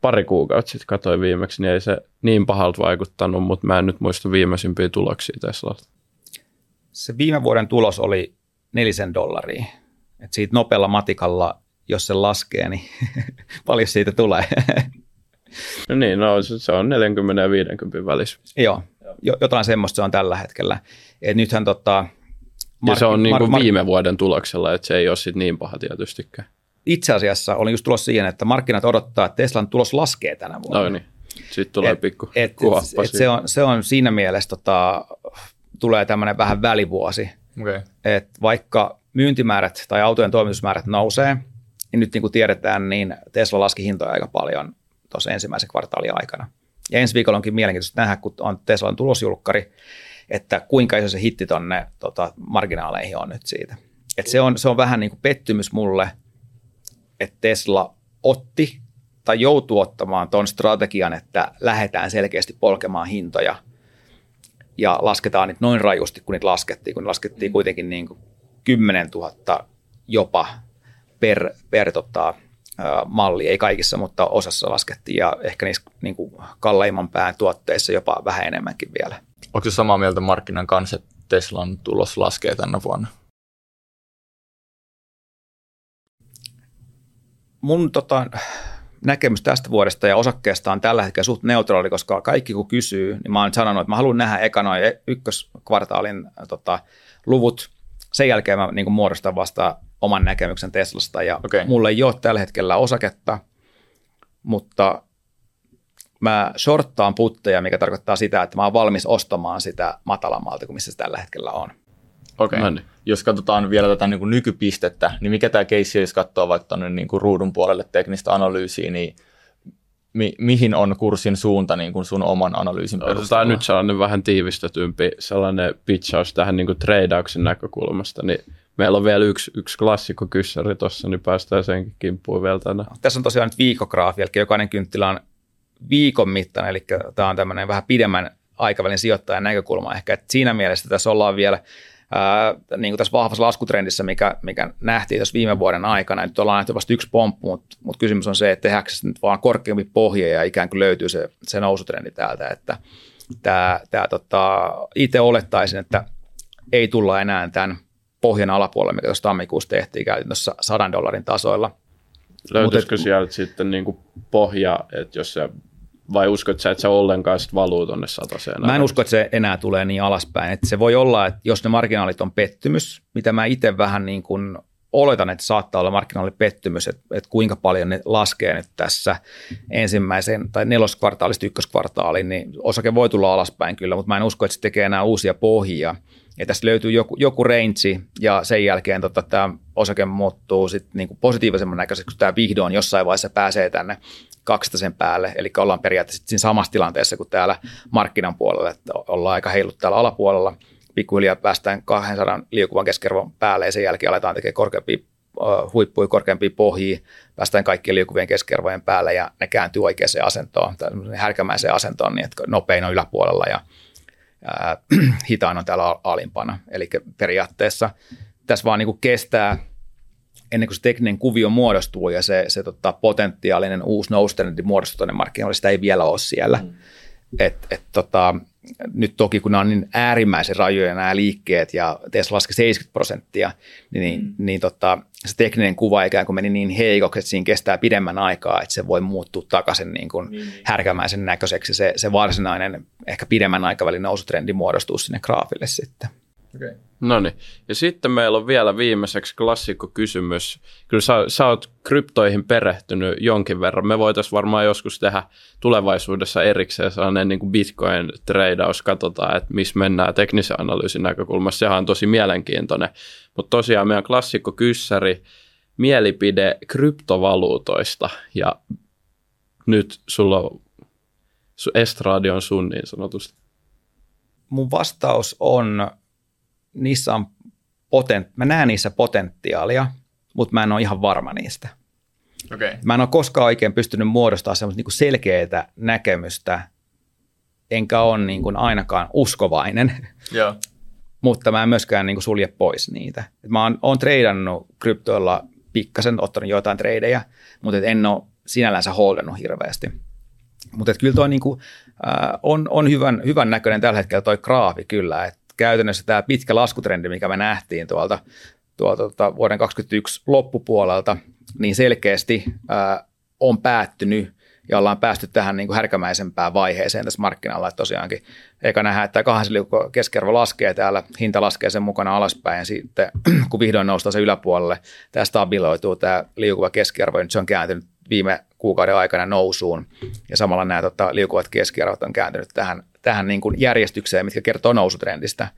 pari kuukautta sitten katsoin viimeksi, niin ei se niin pahalta vaikuttanut, mutta mä en nyt muista viimeisimpiä tuloksia Teslalta se viime vuoden tulos oli nelisen dollaria. Et siitä nopealla matikalla, jos se laskee, niin paljon siitä tulee. no niin, no se on 40 ja 50 välissä. Joo, jotain semmoista se on tällä hetkellä. Et nythän tota, Mark- ja se on niin kuin viime vuoden tuloksella, että se ei ole sit niin paha tietystikään. Itse asiassa olin just tulossa siihen, että markkinat odottaa, että Teslan tulos laskee tänä vuonna. No niin, sitten tulee et, pikku et, et, et se, on, se on siinä mielessä tota, tulee tämmöinen vähän välivuosi. Okay. Et vaikka myyntimäärät tai autojen toimitusmäärät nousee, niin nyt niin kuin tiedetään, niin Tesla laski hintoja aika paljon tuossa ensimmäisen kvartaalin aikana. Ja ensi viikolla onkin mielenkiintoista nähdä, kun on Teslan tulosjulkkari, että kuinka iso se hitti tuonne tota, marginaaleihin on nyt siitä. Et se, on, se on vähän niin kuin pettymys mulle, että Tesla otti tai joutuu ottamaan tuon strategian, että lähdetään selkeästi polkemaan hintoja – ja lasketaan niitä noin rajusti, kun niitä laskettiin, kun laskettiin mm. kuitenkin niin kuin 10 000 jopa per, per tota, malli, ei kaikissa, mutta osassa laskettiin ja ehkä niissä niin kuin kalleimman pään tuotteissa jopa vähän enemmänkin vielä. Onko se samaa mieltä markkinan kanssa, että Teslan tulos laskee tänä vuonna? Mun tota, näkemys tästä vuodesta ja osakkeesta on tällä hetkellä suht neutraali, koska kaikki kun kysyy, niin mä oon sanonut, että mä haluan nähdä eka noin ykköskvartaalin tota, luvut. Sen jälkeen mä niin muodostan vasta oman näkemyksen Teslasta ja okay. mulla ei ole tällä hetkellä osaketta, mutta mä shorttaan putteja, mikä tarkoittaa sitä, että mä oon valmis ostamaan sitä matalammalta kuin missä se tällä hetkellä on. Okei. Okay. niin. Jos katsotaan vielä tätä niin kuin nykypistettä, niin mikä tämä keissi, jos katsoo vaikka tuonne niin kuin ruudun puolelle teknistä analyysiä, niin mi- mihin on kurssin suunta niin kuin sun oman analyysin perusteella? Tämä on nyt sellainen vähän tiivistetympi sellainen pitchaus tähän niin kuin tradeauksen näkökulmasta, niin meillä on vielä yksi, yksi klassikko kyssäri tuossa, niin päästään senkin kimppuun vielä tänään. Tässä on tosiaan nyt viikograafi, eli jokainen kynttilä on viikon mittainen, eli tämä on tämmöinen vähän pidemmän aikavälin sijoittajan näkökulma ehkä, että siinä mielessä tässä ollaan vielä ää, niin kuin tässä vahvassa laskutrendissä, mikä, mikä nähtiin tässä viime vuoden aikana. Nyt ollaan nähty vasta yksi pomppu, mutta, mutta kysymys on se, että tehdäänkö nyt vaan korkeampi pohja ja ikään kuin löytyy se, se nousutrendi täältä. Että tämä, tämä tota, itse olettaisin, että ei tulla enää tämän pohjan alapuolelle, mikä tuossa tammikuussa tehtiin käytännössä 100 dollarin tasoilla. Löytyisikö sieltä sitten niin kuin pohja, että jos se vai uskot sä, että se ollenkaan sit valuu tuonne sataseen? Mä en usko, että se enää tulee niin alaspäin. Että se voi olla, että jos ne marginaalit on pettymys, mitä mä itse vähän niin kuin oletan, että saattaa olla marginaalipettymys, että, että kuinka paljon ne laskee nyt tässä ensimmäisen tai neloskvartaalista ykköskvartaaliin, niin osake voi tulla alaspäin kyllä, mutta mä en usko, että se tekee enää uusia pohjia. Ja tästä löytyy joku, joku range ja sen jälkeen tota, tämä osake muuttuu sit niinku positiivisemman näköiseksi, kun tämä vihdoin jossain vaiheessa pääsee tänne sen päälle, eli ollaan periaatteessa siinä samassa tilanteessa kuin täällä markkinan puolella, että ollaan aika heilut täällä alapuolella, pikkuhiljaa päästään 200 liukuvan keskiarvon päälle ja sen jälkeen aletaan tekemään korkeampia huippuja, korkeampia pohjia, päästään kaikkien liukuvien keskiarvojen päälle ja ne kääntyy oikeaan asentoon, tai härkämäiseen asentoon, niin että nopein on yläpuolella ja hitaan on täällä alimpana. Eli periaatteessa tässä vaan niin kuin kestää ennen kuin se tekninen kuvio muodostuu ja se, se tota, potentiaalinen uusi noustrendi muodostuu tuonne markkinoille, sitä ei vielä ole siellä. Mm. Et, et, tota, nyt toki kun nämä on niin äärimmäisen rajoja nämä liikkeet ja Tesla laski 70 prosenttia, niin, niin, mm. niin tota, se tekninen kuva ikään kuin meni niin heikoksi, että siinä kestää pidemmän aikaa, että se voi muuttua takaisin niin kuin niin, niin. härkämäisen näköiseksi. Se, se varsinainen ehkä pidemmän aikavälin nousutrendi muodostuu sinne graafille sitten. Okay. No niin. Ja sitten meillä on vielä viimeiseksi klassikko kysymys. Kyllä sä, sä oot kryptoihin perehtynyt jonkin verran. Me voitaisiin varmaan joskus tehdä tulevaisuudessa erikseen sellainen niin kuin Bitcoin-tradeaus. Katsotaan, että missä mennään teknisen analyysin näkökulmassa. Sehän on tosi mielenkiintoinen. Mutta tosiaan meidän klassikko kyssäri, mielipide kryptovaluutoista. Ja nyt sulla on, estradi on sun niin sanotusti. Mun vastaus on niissä on potent, mä näen niissä potentiaalia, mutta mä en ole ihan varma niistä. Okay. Mä en ole koskaan oikein pystynyt muodostamaan semmoista niin selkeää näkemystä, enkä ole niin kuin ainakaan uskovainen, yeah. mutta mä en myöskään niin kuin sulje pois niitä. mä oon, oon treidannut kryptoilla pikkasen, ottanut joitain treidejä, mutta en ole sinällänsä holdannut hirveästi. Mutta kyllä toi niin kuin, äh, on, on hyvän, hyvän näköinen tällä hetkellä toi graafi kyllä, että käytännössä tämä pitkä laskutrendi, mikä me nähtiin tuolta, tuolta tuolta vuoden 2021 loppupuolelta, niin selkeästi ää, on päättynyt ja ollaan päästy tähän niin kuin härkämäisempään vaiheeseen tässä markkinalla. Että tosiaankin eikä nähdä, että kahden keskiarvo laskee täällä, hinta laskee sen mukana alaspäin ja sitten kun vihdoin noustaan se yläpuolelle, tämä stabiloituu, tämä liukuva keskiarvo, nyt se on kääntynyt viime kuukauden aikana nousuun ja samalla nämä tota, liukuvat keskiarvot on kääntynyt tähän tähän niin kuin järjestykseen, mitkä kertoo nousutrendistä.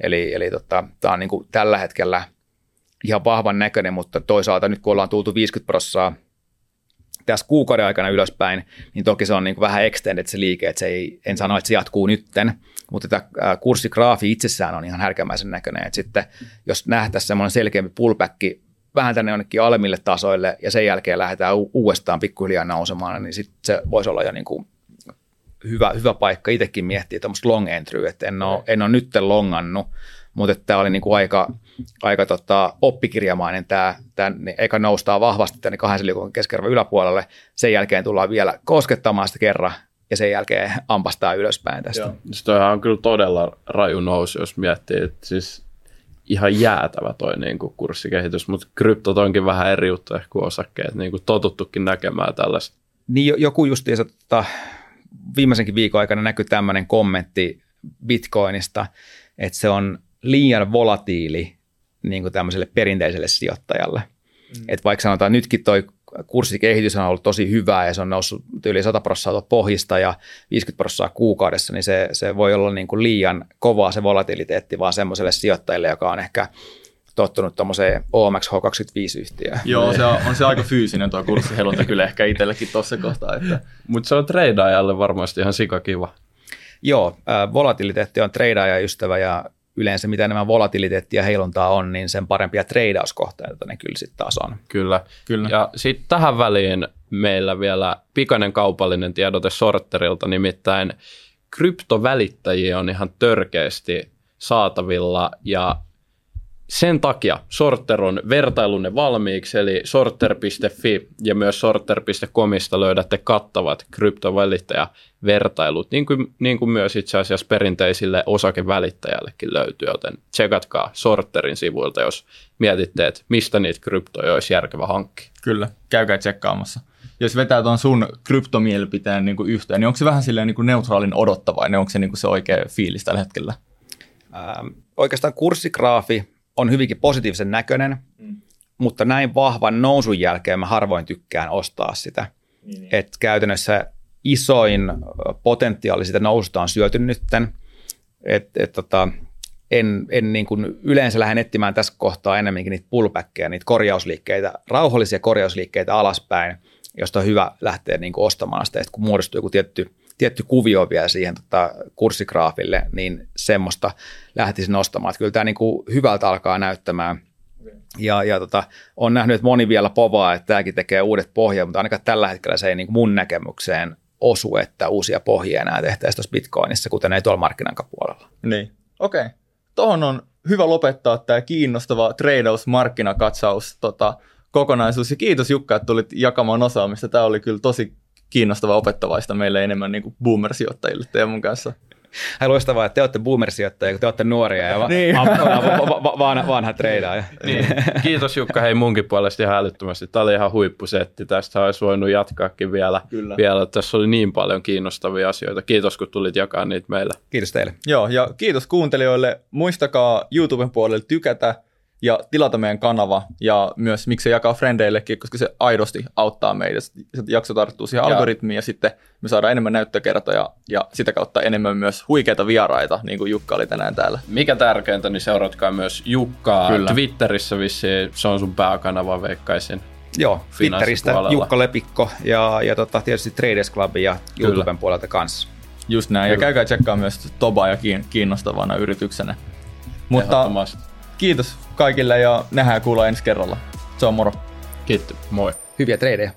Eli, eli tota, tämä on niin kuin tällä hetkellä ihan vahvan näköinen, mutta toisaalta nyt kun ollaan tultu 50 prosenttia tässä kuukauden aikana ylöspäin, niin toki se on niin kuin vähän extended se liike, että se ei, en sano, että se jatkuu nytten, mutta tämä kurssigraafi itsessään on ihan härkämäisen näköinen, että sitten jos nähtäisiin semmoinen selkeämpi pullback vähän tänne jonnekin alemmille tasoille ja sen jälkeen lähdetään uudestaan pikkuhiljaa nousemaan, niin sitten se voisi olla jo niin kuin hyvä, hyvä paikka itsekin miettiä tämmöistä long entry, että en ole, en ole nyt longannut, mutta tämä oli niin kuin aika, aika tota, oppikirjamainen tämä, tämä niin eka noustaa vahvasti tänne kahden liikon keskiarvon yläpuolelle, sen jälkeen tullaan vielä koskettamaan sitä kerran, ja sen jälkeen ampastaa ylöspäin tästä. Joo. Siis toihan on kyllä todella raju nousu, jos miettii, että siis ihan jäätävä toi niin kuin kurssikehitys, mutta kryptot onkin vähän eri juttu ehkä kuin osakkeet, niin kuin totuttukin näkemään tällaista. Niin joku justiinsa tota, viimeisenkin viikon aikana näkyy tämmöinen kommentti Bitcoinista, että se on liian volatiili niin kuin tämmöiselle perinteiselle sijoittajalle. Mm. Että vaikka sanotaan nytkin toi kurssikehitys on ollut tosi hyvää ja se on noussut yli 100 prosenttia pohjista ja 50 prosenttia kuukaudessa, niin se, se voi olla niin kuin liian kovaa se volatiliteetti vaan semmoiselle sijoittajalle, joka on ehkä tottunut tuommoiseen OMX H25-yhtiöön. Joo, se on, on se aika fyysinen tuo kurssihelunta kyllä ehkä itsellekin tuossa kohtaa. Että. Mutta se on treidaajalle varmasti ihan sikakiva. Joo, volatiliteetti on treidaaja ystävä ja yleensä mitä enemmän volatiliteettia heiluntaa on, niin sen parempia treidauskohteita ne kyllä sitten taas on. Kyllä. kyllä. Ja sitten tähän väliin meillä vielä pikainen kaupallinen tiedote Sorterilta, nimittäin kryptovälittäjiä on ihan törkeästi saatavilla ja sen takia Sorter on vertailunne valmiiksi, eli sorter.fi ja myös sorter.comista löydätte kattavat kryptovälittäjävertailut, niin kuin, niin kuin myös itse asiassa perinteisille osakevälittäjällekin löytyy, joten tsekatkaa Sorterin sivuilta, jos mietitte, että mistä niitä kryptoja olisi järkevä hankkia. Kyllä, käykää tsekkaamassa. Jos vetää tuon sun kryptomielipiteen niin kuin yhteen, niin onko se vähän silleen niin kuin neutraalin odottavainen, onko se niin kuin se oikea fiilis tällä hetkellä? Ähm, oikeastaan kurssigraafi on hyvinkin positiivisen näköinen, mm. mutta näin vahvan nousun jälkeen mä harvoin tykkään ostaa sitä. Niin, niin. Et käytännössä isoin potentiaali sitä noususta on syöty nytten. Et, et tota, en, en niin kuin yleensä lähde etsimään tässä kohtaa enemmänkin niitä pullbackkejä, niitä korjausliikkeitä, rauhallisia korjausliikkeitä alaspäin, josta on hyvä lähteä niin kuin ostamaan sitä, että kun muodostuu joku tietty, tietty kuvio vielä siihen tota, kurssigraafille, niin semmoista lähtisin nostamaan. Että kyllä tämä niin kuin hyvältä alkaa näyttämään. Ja, ja tota, on nähnyt, että moni vielä povaa, että tämäkin tekee uudet pohjat, mutta ainakaan tällä hetkellä se ei niin mun näkemykseen osu, että uusia pohjia enää tehtäisiin tuossa Bitcoinissa, kuten ei tuolla markkinan puolella. Niin, okei. Okay. Tuohon on hyvä lopettaa tämä kiinnostava tradeaus-markkinakatsaus tota, kokonaisuus. Ja kiitos Jukka, että tulit jakamaan osaamista. Tämä oli kyllä tosi kiinnostava opettavaista meille enemmän niin kuin boomer-sijoittajille Teemun kanssa. Ai loistavaa, että te olette boomer-sijoittajia, kun te olette nuoria ja va- niin. va- va- vanha, vanha treidaaja. Niin. Kiitos Jukka, hei munkin puolesta ihan älyttömästi. Tämä oli ihan huippusetti. Tästä olisi voinut jatkaakin vielä. Kyllä. vielä. Tässä oli niin paljon kiinnostavia asioita. Kiitos, kun tulit jakaa niitä meille. Kiitos teille. Joo, ja kiitos kuuntelijoille. Muistakaa YouTuben puolelle tykätä ja tilata meidän kanava ja myös miksei jakaa frendeillekin, koska se aidosti auttaa meitä. Se jakso tarttuu siihen ja. algoritmiin ja sitten me saadaan enemmän näyttökertoja ja sitä kautta enemmän myös huikeita vieraita, niin kuin Jukka oli tänään täällä. Mikä tärkeintä, niin seuratkaa myös Jukkaa Kyllä. Twitterissä vissiin, se on sun pääkanava veikkaisin. Joo, Twitteristä Jukka Lepikko ja, ja tota, tietysti Traders Club ja YouTuben Kyllä. puolelta kanssa. Just näin, Kyllä. ja käykää tsekkaa myös Toba ja kiinnostavana yrityksenä. Mutta kiitos kaikille ja nähdään kuulla ensi kerralla. Se on moro. Kiitos, moi. Hyviä treidejä.